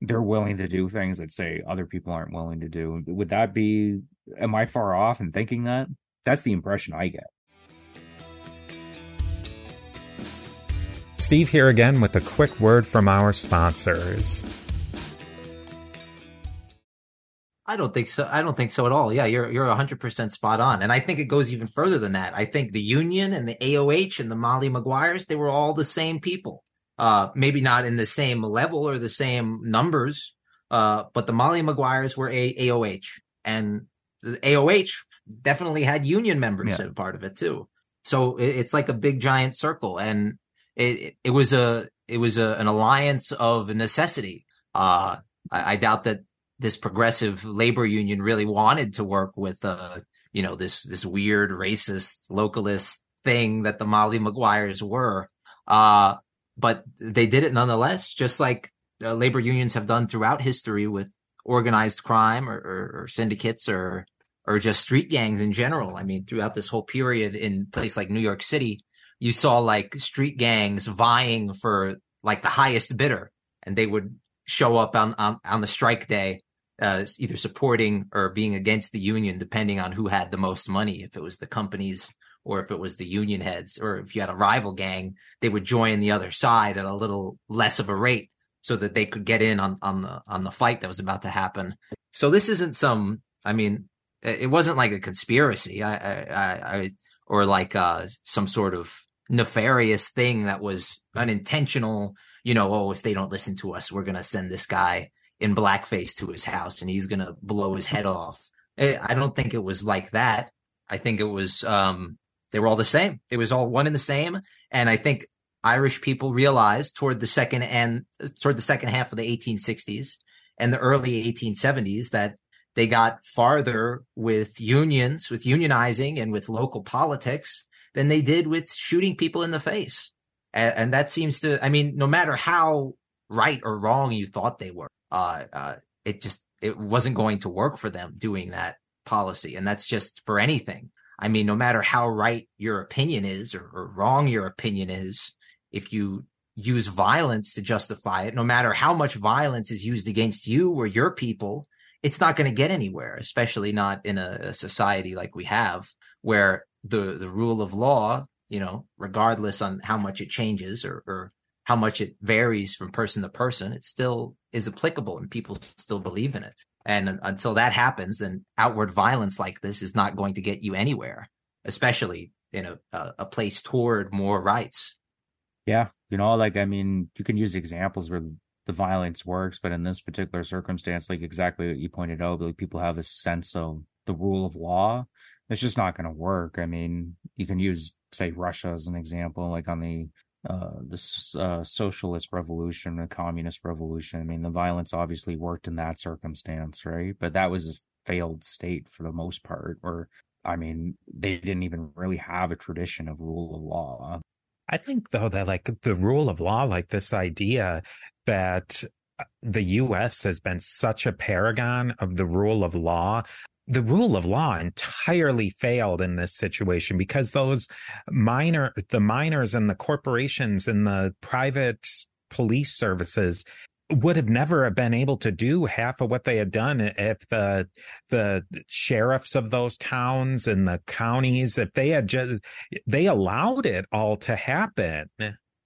they're willing to do things that say other people aren't willing to do. Would that be am I far off in thinking that? That's the impression I get. Steve here again with a quick word from our sponsors. I don't think so. I don't think so at all. Yeah, you're you're 100% spot on. And I think it goes even further than that. I think the Union and the AOH and the Molly Maguires, they were all the same people uh, maybe not in the same level or the same numbers, uh, but the Molly Maguires were a AOH, and the AOH definitely had union members yeah. as part of it too. So it, it's like a big giant circle, and it it was a it was a, an alliance of necessity. Uh, I, I doubt that this progressive labor union really wanted to work with uh you know this this weird racist localist thing that the Molly Maguires were. Uh, but they did it nonetheless, just like uh, labor unions have done throughout history with organized crime or, or, or, syndicates or or just street gangs in general. I mean, throughout this whole period in place like New York City, you saw like street gangs vying for like the highest bidder, and they would show up on on, on the strike day, uh, either supporting or being against the union, depending on who had the most money. If it was the companies or if it was the union heads, or if you had a rival gang, they would join the other side at a little less of a rate so that they could get in on, on the on the fight that was about to happen. So this isn't some. I mean, it wasn't like a conspiracy. I, I, I or like uh, some sort of nefarious thing that was unintentional. You know, oh, if they don't listen to us, we're gonna send this guy in blackface to his house and he's gonna blow his head off. I don't think it was like that. I think it was um, they were all the same. It was all one and the same. And I think Irish people realized toward the second and toward the second half of the 1860s and the early 1870s that they got farther with unions, with unionizing and with local politics than they did with shooting people in the face. And, and that seems to, I mean, no matter how right or wrong you thought they were, uh, uh, it just, it wasn't going to work for them doing that policy. And that's just for anything. I mean, no matter how right your opinion is or, or wrong your opinion is, if you use violence to justify it, no matter how much violence is used against you or your people, it's not going to get anywhere, especially not in a, a, society like we have where the, the rule of law, you know, regardless on how much it changes or, or how much it varies from person to person, it's still is applicable and people still believe in it. And until that happens, then outward violence like this is not going to get you anywhere, especially in a, a, a place toward more rights. Yeah. You know, like, I mean, you can use examples where the violence works, but in this particular circumstance, like exactly what you pointed out, like people have a sense of the rule of law. It's just not going to work. I mean, you can use, say, Russia as an example, like on the uh, the uh, socialist revolution, the communist revolution. I mean, the violence obviously worked in that circumstance, right? But that was a failed state for the most part, or I mean, they didn't even really have a tradition of rule of law. I think though that like the rule of law, like this idea that uh, the US has been such a paragon of the rule of law the rule of law entirely failed in this situation because those miner the miners and the corporations and the private police services would have never been able to do half of what they had done if the the sheriffs of those towns and the counties if they had just they allowed it all to happen.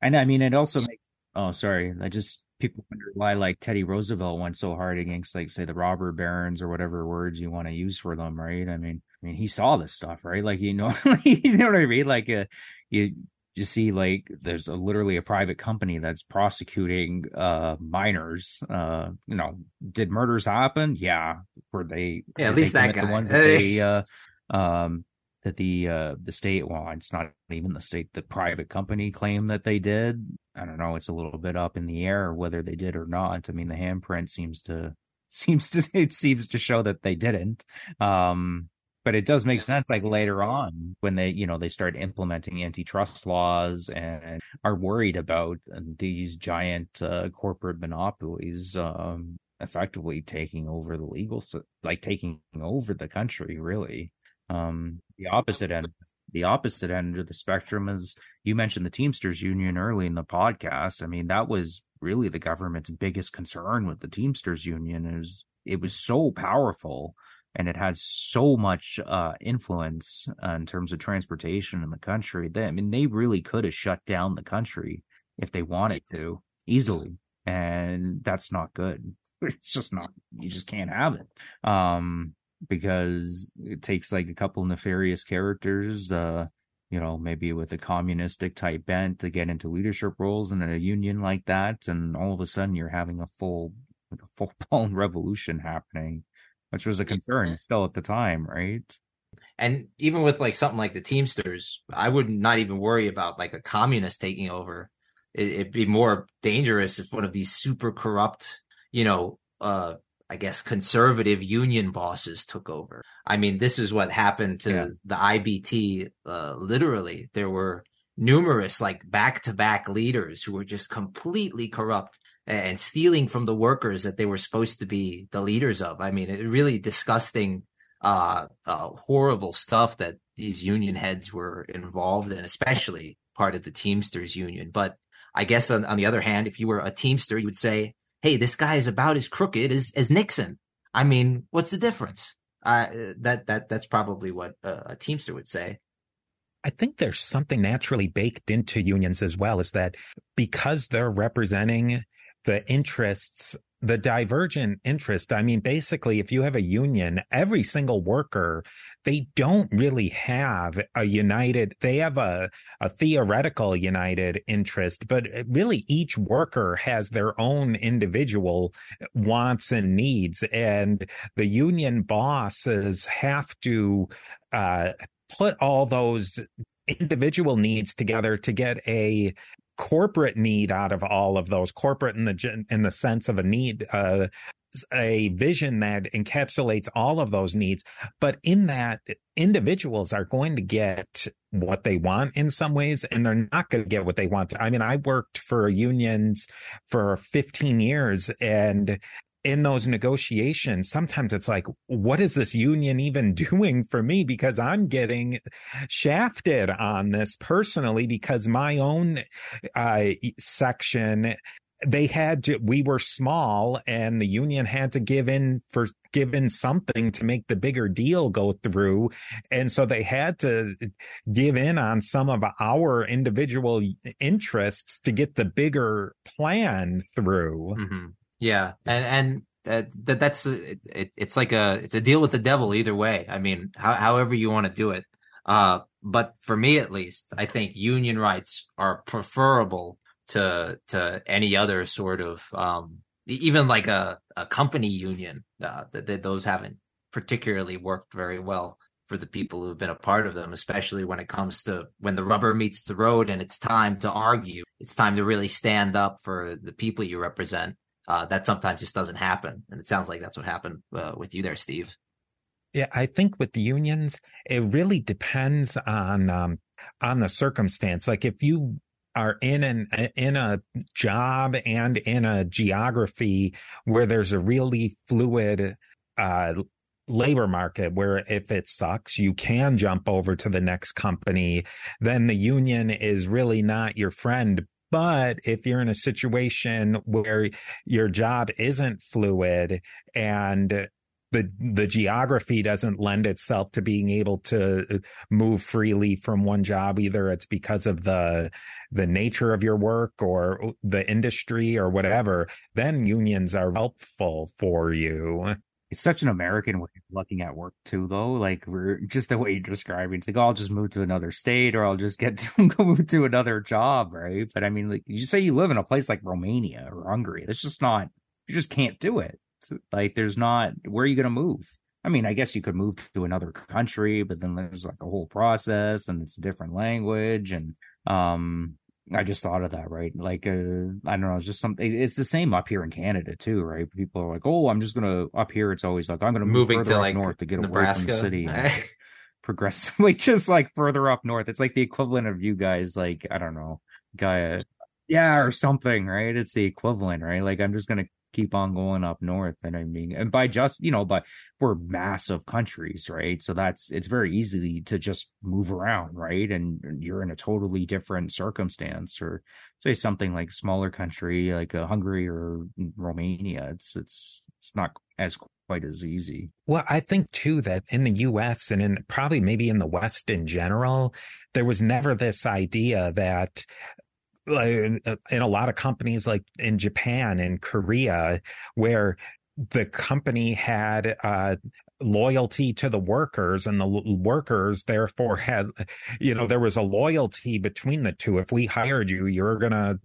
And i mean it also makes oh sorry i just people wonder why like Teddy Roosevelt went so hard against like say the robber barons or whatever words you want to use for them, right? I mean, I mean he saw this stuff, right? Like you know, <laughs> you know what I mean? Like uh, you you see like there's a, literally a private company that's prosecuting uh miners. Uh, you know, did murders happen? Yeah, were they? Yeah, at least that guy. The ones that <laughs> they uh, um that the uh the state well it's not even the state the private company claim that they did. I don't know it's a little bit up in the air whether they did or not. I mean the handprint seems to <laughs> seems to it seems to show that they didn't. Um but it does make sense like later on when they you know they start implementing antitrust laws and are worried about these giant uh, corporate monopolies um effectively taking over the legal like taking over the country really um, the opposite end, the opposite end of the spectrum is you mentioned the Teamsters Union early in the podcast. I mean, that was really the government's biggest concern with the Teamsters Union is it was so powerful and it had so much uh, influence uh, in terms of transportation in the country. They, I mean, they really could have shut down the country if they wanted to easily, and that's not good. <laughs> It's just not. You just can't have it. Um, because it takes like a couple nefarious characters, uh, you know, maybe with a communistic type bent to get into leadership roles in a union like that, and all of a sudden you're having a full, like a full blown <laughs> revolution happening, which was a concern still at the time, right? And even with like something like the Teamsters, I would not even worry about like a communist taking over. It, would be more dangerous if one of these super corrupt, you know, uh, I guess conservative union bosses took over. I mean, this is what happened to yeah. the IBT. Uh, literally, there were numerous like back to back leaders who were just completely corrupt and stealing from the workers that they were supposed to be the leaders of. I mean, it really disgusting, uh, uh, horrible stuff that these union heads were involved in, especially part of the Teamsters union. But I guess on, on the other hand, if you were a Teamster, you would say, hey, this guy is about as crooked as, as Nixon. I mean, what's the difference? Uh, that that that's probably what a, a Teamster would say. I think there's something naturally baked into unions as well, is that because they're representing the interests the divergent interest. I mean, basically, if you have a union, every single worker, they don't really have a united, they have a, a theoretical united interest, but really each worker has their own individual wants and needs. And the union bosses have to, uh, put all those individual needs together to get a corporate need out of all of those corporate in the in the sense of a need uh, a vision that encapsulates all of those needs but in that individuals are going to get what they want in some ways and they're not going to get what they want i mean i worked for unions for 15 years and in those negotiations, sometimes it's like, what is this union even <laughs> doing for me? Because I'm getting shafted on this personally because my own uh, section they had to we were small and the union had to give in for give in something to make the bigger deal go through and so they had to give in on some of our individual interests to get the bigger plan through mm-hmm. Yeah, and and that, that that's it, it, it's like a it's a deal with the devil either way. I mean, how, however you want to do it. Uh, but for me at least, I think union rights are preferable to to any other sort of um, even like a, a company union. Uh, that, that those haven't particularly worked very well for the people who've been a part of them, especially when it comes to when the rubber meets the road and it's time to argue. It's time to really stand up for the people you represent uh, that sometimes just doesn't happen. And it sounds like that's what happened uh, with you there, Steve. Yeah, I think with the unions, it really depends on um, on the circumstance. Like if you are in an in a job and in a geography where there's a really fluid uh, labor market where if it sucks you can jump over to the next company then the union is really not your friend. But if you're in a situation where your job isn't fluid and the the geography doesn't lend itself to being able to uh, move freely from one job either it's because of the the nature of your work or uh, the industry or whatever then unions are helpful for you it's such an American way of looking at work too, though. Like we're just the way you're describing. It's like oh, I'll just move to another state, or I'll just get to <laughs> move to another job, right? But I mean, like you say, you live in a place like Romania or Hungary. That's just not. You just can't do it. Like there's not. Where are you going to move? I mean, I guess you could move to another country, but then there's like a whole process, and it's a different language, and um, I just thought of that, right? Like, uh, I don't know, it's just something. It's the same up here in Canada too, right? People are like, "Oh, I'm just gonna up here." It's always like, "I'm gonna move moving to like north to get Nebraska. away from the city." And <laughs> progressively, <laughs> just like further up north. It's like the equivalent of you guys, like I don't know, guy, yeah, or something, right? It's the equivalent, right? Like I'm just gonna keep on going up north. And I mean, and by just, you know, but we're massive countries, right? So that's, it's very easy to just move around, right? And you're in a totally different circumstance or say something like smaller country, like a Hungary or Romania. It's, it's, it's not as quite as easy. Well, I think too that in the US and in probably maybe in the West in general, there was never this idea that in, in a lot of companies like in Japan and Korea, where the company had uh, loyalty to the workers and the workers therefore had you know there was a loyalty between the two. If we hired you you're going to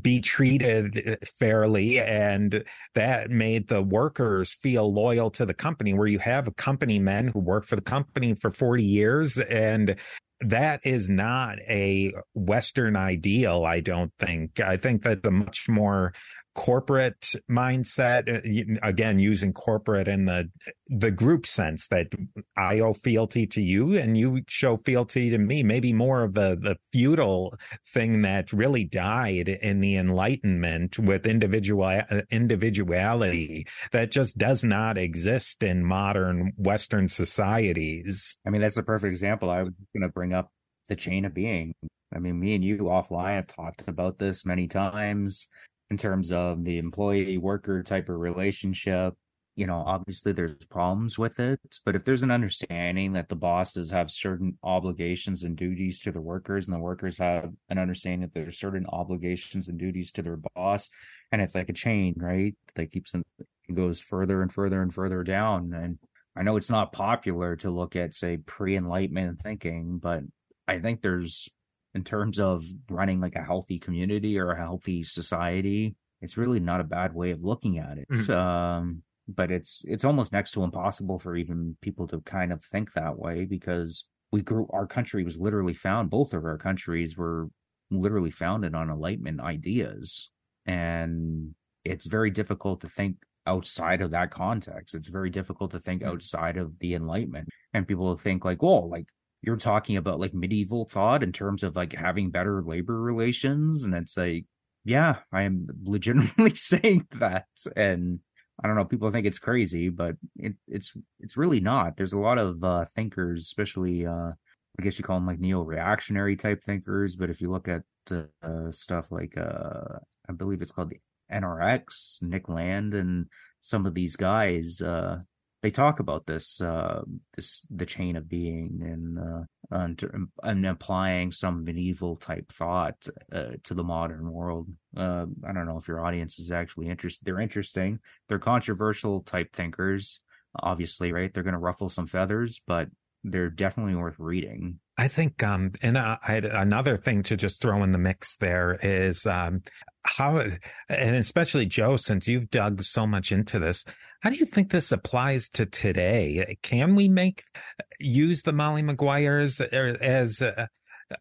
be treated fairly and that made the workers feel loyal to the company where you have company men who work for the company for 40 years and that is not a Western ideal, I don't think. I think that the much more corporate mindset uh, again using corporate in the the group sense that i owe fealty to you and you show fealty to me. Maybe more of the the feudal thing that really died in the enlightenment with individual uh, individuality that just does not exist in modern western societies. I mean that's a perfect example. I was going to bring up the chain of being. I mean, me and you offline have talked about this many times in terms of the employee worker type of relationship. You know, obviously there's problems with it, but if there's an understanding that the bosses have certain obligations and duties to the workers, and the workers have an understanding that there's certain obligations and duties to their boss, and it's like a chain, right? That keeps it goes further and further and further down. And I know it's not popular to look at, say, pre enlightenment thinking, but I think there's in terms of running like a healthy community or a healthy society, it's really not a bad way of looking at it. Mm-hmm. Um, but it's it's almost next to impossible for even people to kind of think that way because we grew our country was literally found both of our countries were literally founded on enlightenment ideas and it's very difficult to think outside of that context it's very difficult to think hmm. outside of the enlightenment and people think like well like you're talking about like medieval thought in terms of like having better labor relations and it's like yeah i am legitimately <laughs> saying that and I don't know. People think it's crazy, but it, it's it's really not. There's a lot of uh, thinkers, especially uh, I guess you call them like neo-reactionary type thinkers. But if you look at uh, stuff like uh, I believe it's called the NRX, Nick Land, and some of these guys, uh, they talk about this uh, this the chain of being and uh, and, and applying some medieval type thought uh, to the modern world. Uh, I don't know if your audience is actually interested. They're interesting. They're controversial type thinkers. Obviously, right? They're going to ruffle some feathers, but they're definitely worth reading. I think, um, and I, another thing to just throw in the mix there is, um, how, and especially Joe, since you've dug so much into this, how do you think this applies to today? Can we make use the Molly Maguires as a,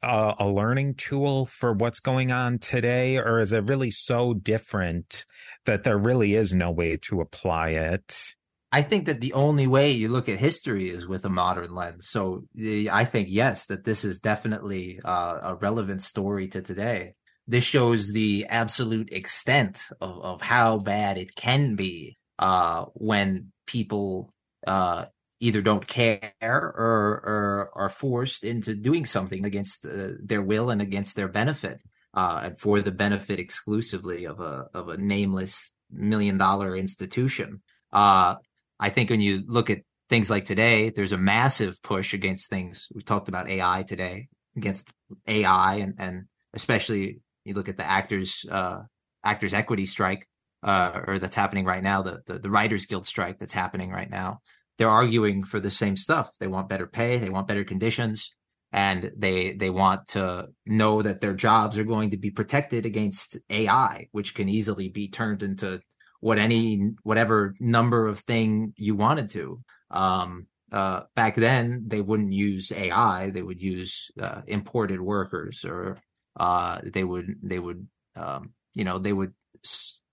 a, a learning tool for what's going on today, or is it really so different that there really is no way to apply it? I think that the only way you look at history is with a modern lens. So I think yes, that this is definitely uh, a relevant story to today this shows the absolute extent of, of how bad it can be uh, when people uh, either don't care or, or are forced into doing something against uh, their will and against their benefit, uh, and for the benefit exclusively of a of a nameless million dollar institution. Uh, I think when you look at things like today, there's a massive push against things. We talked about AI today, against AI and and especially you look at the actors uh, actors equity strike uh, or that's happening right now, the, the the Writers Guild strike that's happening right now. They're arguing for the same stuff. They want better pay, they want better conditions, and they they want to know that their jobs are going to be protected against AI, which can easily be turned into what any whatever number of thing you wanted to. Um, uh, back then, they wouldn't use AI; they would use uh, imported workers or uh, they would they would um, you know they would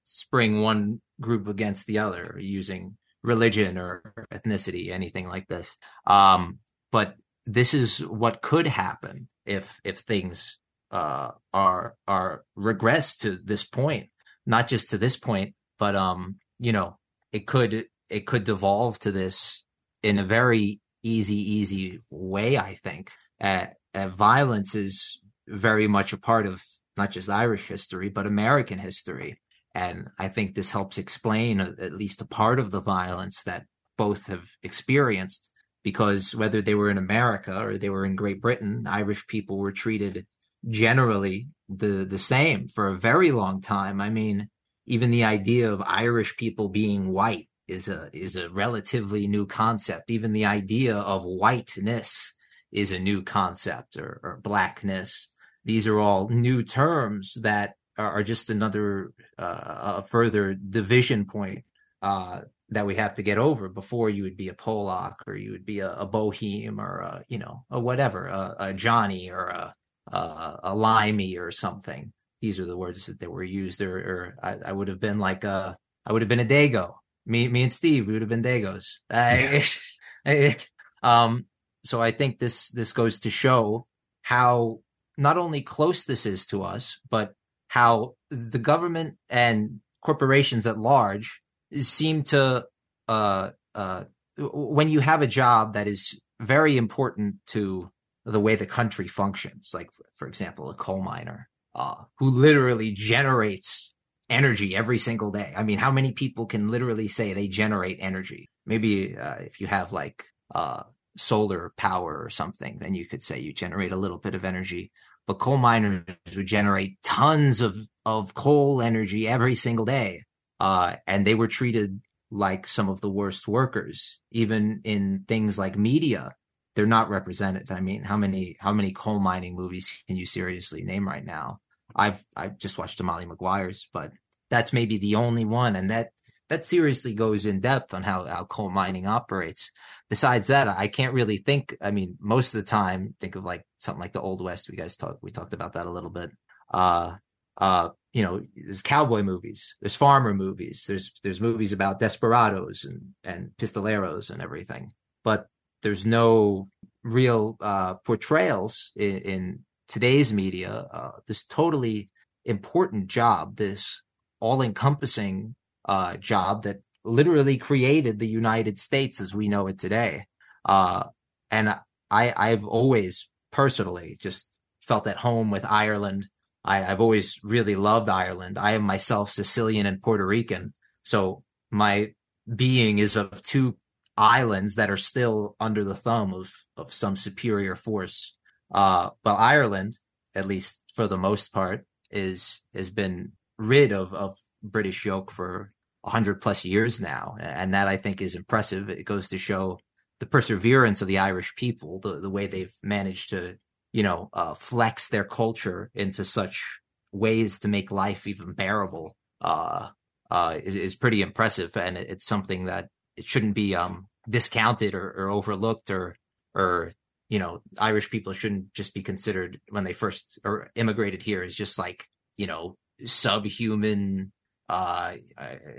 spring one group against the other using religion or ethnicity, anything like this. Um, but this is what could happen if if things uh, are are regress to this point, not just to this point, but um, you know, it could it could devolve to this in a very easy easy way. I think uh, uh, violence is very much a part of not just Irish history, but American history. And I think this helps explain uh, at least a part of the violence that both have experienced because whether they were in America or they were in Great Britain, Irish people were treated generally the the same for a very long time. I mean, even the idea of Irish people being white is a is a relatively new concept. Even the idea of whiteness is a new concept or, or blackness these are all new terms that are just another uh, a further division point uh, that we have to get over before you would be a Polak or you would be a, a Boheme or a, you know a whatever a, a Johnny or a, a, a Limey or something. These are the words that they were used. Or, or I, I, would have been like a I would have been a Dago. Me me and Steve we would have been Dagos. <laughs> I, um. So I think this this goes to show how not only close this is to us, but how the government and corporations at large seem to, uh, uh, when you have a job that is very important to the way the country functions, like, for example, a coal miner uh, who literally generates energy every single day. I mean, how many people can literally say they generate energy? Maybe uh, if you have like uh, solar power or something, then you could say you generate a little bit of energy. But coal miners would generate tons of, of coal energy every single day. Uh, and they were treated like some of the worst workers, even in things like media. They're not represented. I mean, how many how many coal mining movies can you seriously name right now? I've I've just watched Molly Maguire's, but that's maybe the only one, and that that seriously goes in depth on how, how coal mining operates. Besides that, I can't really think. I mean, most of the time, think of like something like the Old West. We guys talked, we talked about that a little bit. Uh, uh, you know, there's cowboy movies, there's farmer movies, there's there's movies about desperados and and pistoleros and everything, but there's no real uh, portrayals in, in today's media. Uh, this totally important job, this all-encompassing uh, job that literally created the United States as we know it today. Uh, and I, I've always personally just felt at home with Ireland. I, have always really loved Ireland. I am myself Sicilian and Puerto Rican. So my being is of two islands that are still under the thumb of, of some superior force. Uh, but Ireland, at least for the most part, is has been rid of, of British yoke for 100 plus years now. And that I think is impressive. It goes to show the perseverance of the Irish people, the, the way they've managed to, you know, uh, flex their culture into such ways to make life even bearable, uh, uh, is, is pretty impressive. And it's something that it shouldn't be, um, discounted or, or overlooked or, or, you know, Irish people shouldn't just be considered when they first or immigrated here as just like, you know, subhuman uh,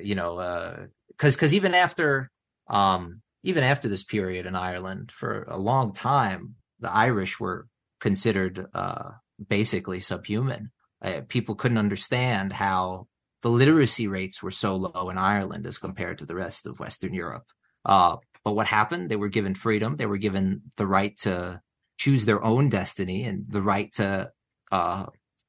you know, uh, cause, cause even after, um, even after this period in Ireland for a long time, the Irish were considered, uh, basically subhuman. Uh, people couldn't understand how the literacy rates were so low in Ireland as compared to the rest of Western Europe. Uh, but what happened? They were given freedom. They were given the right to choose their own destiny and the right to uh,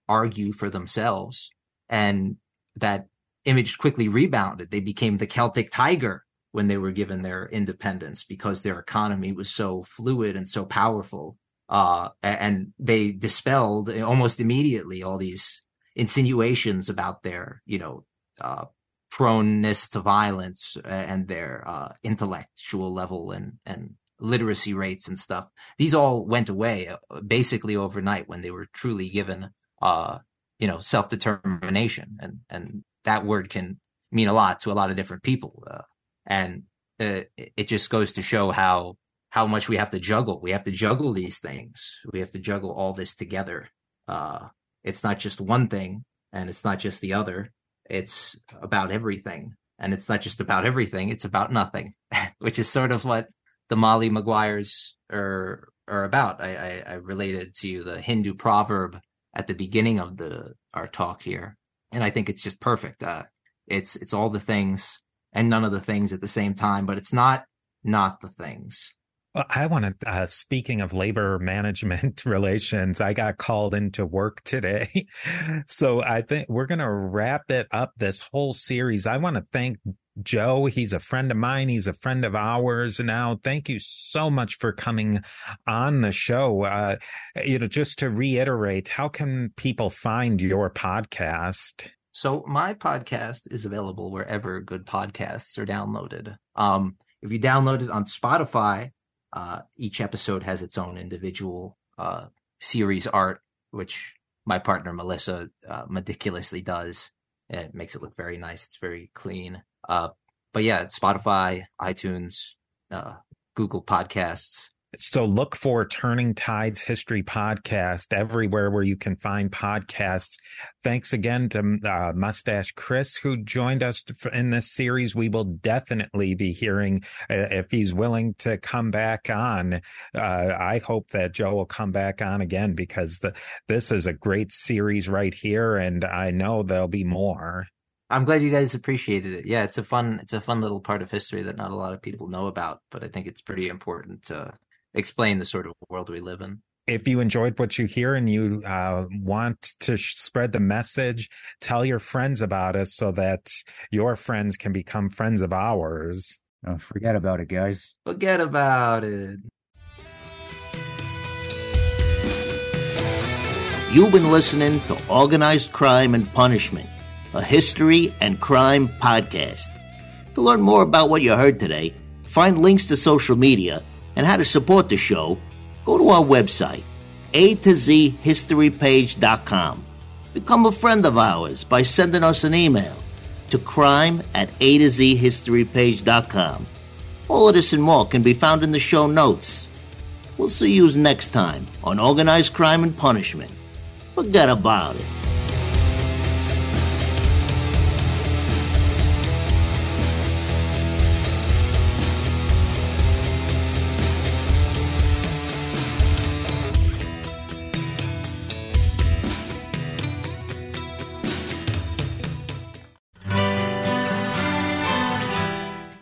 argue for themselves. And that image quickly rebounded. They became the Celtic Tiger when they were given their independence because their economy was so fluid and so powerful. Uh, and they dispelled almost immediately all these insinuations about their, you know, uh, proneness to violence and their uh, intellectual level and and literacy rates and stuff. These all went away uh, basically overnight when they were truly given, uh, you know, self determination and and that word can mean a lot to a lot of different people. Uh, and uh, it just goes to show how how much we have to juggle. We have to juggle these things. We have to juggle all this together. Uh, it's not just one thing, and it's not just the other. It's about everything, and it's not just about everything. It's about nothing, <laughs> which is sort of what the Molly Maguires are are about. I, I, I related to the Hindu proverb at the beginning of the our talk here, and I think it's just perfect. Uh, it's it's all the things and none of the things at the same time, but it's not not the things. Well, I want to, uh, speaking of labor <laughs> management <laughs> relations, I got called into work today. <laughs> so I think we're going to wrap it up this whole series. I want to thank Joe. He's a friend of mine. He's a friend of ours now. Thank you so much for coming on the show. Uh, you know, just to reiterate, how can people find your podcast? So my podcast is available wherever good podcasts are downloaded. Um, if you download it on Spotify, uh, each episode has its own individual uh, series art, which my partner Melissa uh, meticulously does. It makes it look very nice. It's very clean. Uh, but yeah, Spotify, iTunes, uh, Google Podcasts, so look for Turning Tides History Podcast everywhere where you can find podcasts. Thanks again to uh, Mustache Chris who joined us in this series. We will definitely be hearing uh, if he's willing to come back on. Uh, I hope that Joe will come back on again because the, this is a great series right here, and I know there'll be more. I'm glad you guys appreciated it. Yeah, it's a fun it's a fun little part of history that not a lot of people know about, but I think it's pretty important to explain the sort of world we live in. If you enjoyed what you hear and you uh, want to sh- spread the message, tell your friends about us so that your friends can become friends of ours. Oh, forget about it, guys. Forget about it. You've been listening to Organized Crime and Punishment, a history and crime podcast. To learn more about what you heard today, find links to social media, and how to support the show, go to our website, a to z historypage.com. Become a friend of ours by sending us an email. to crime at A to Z historypage.com. All of this and more can be found in the show notes. We'll see you next time on Organized Crime and Punishment. Forget about it.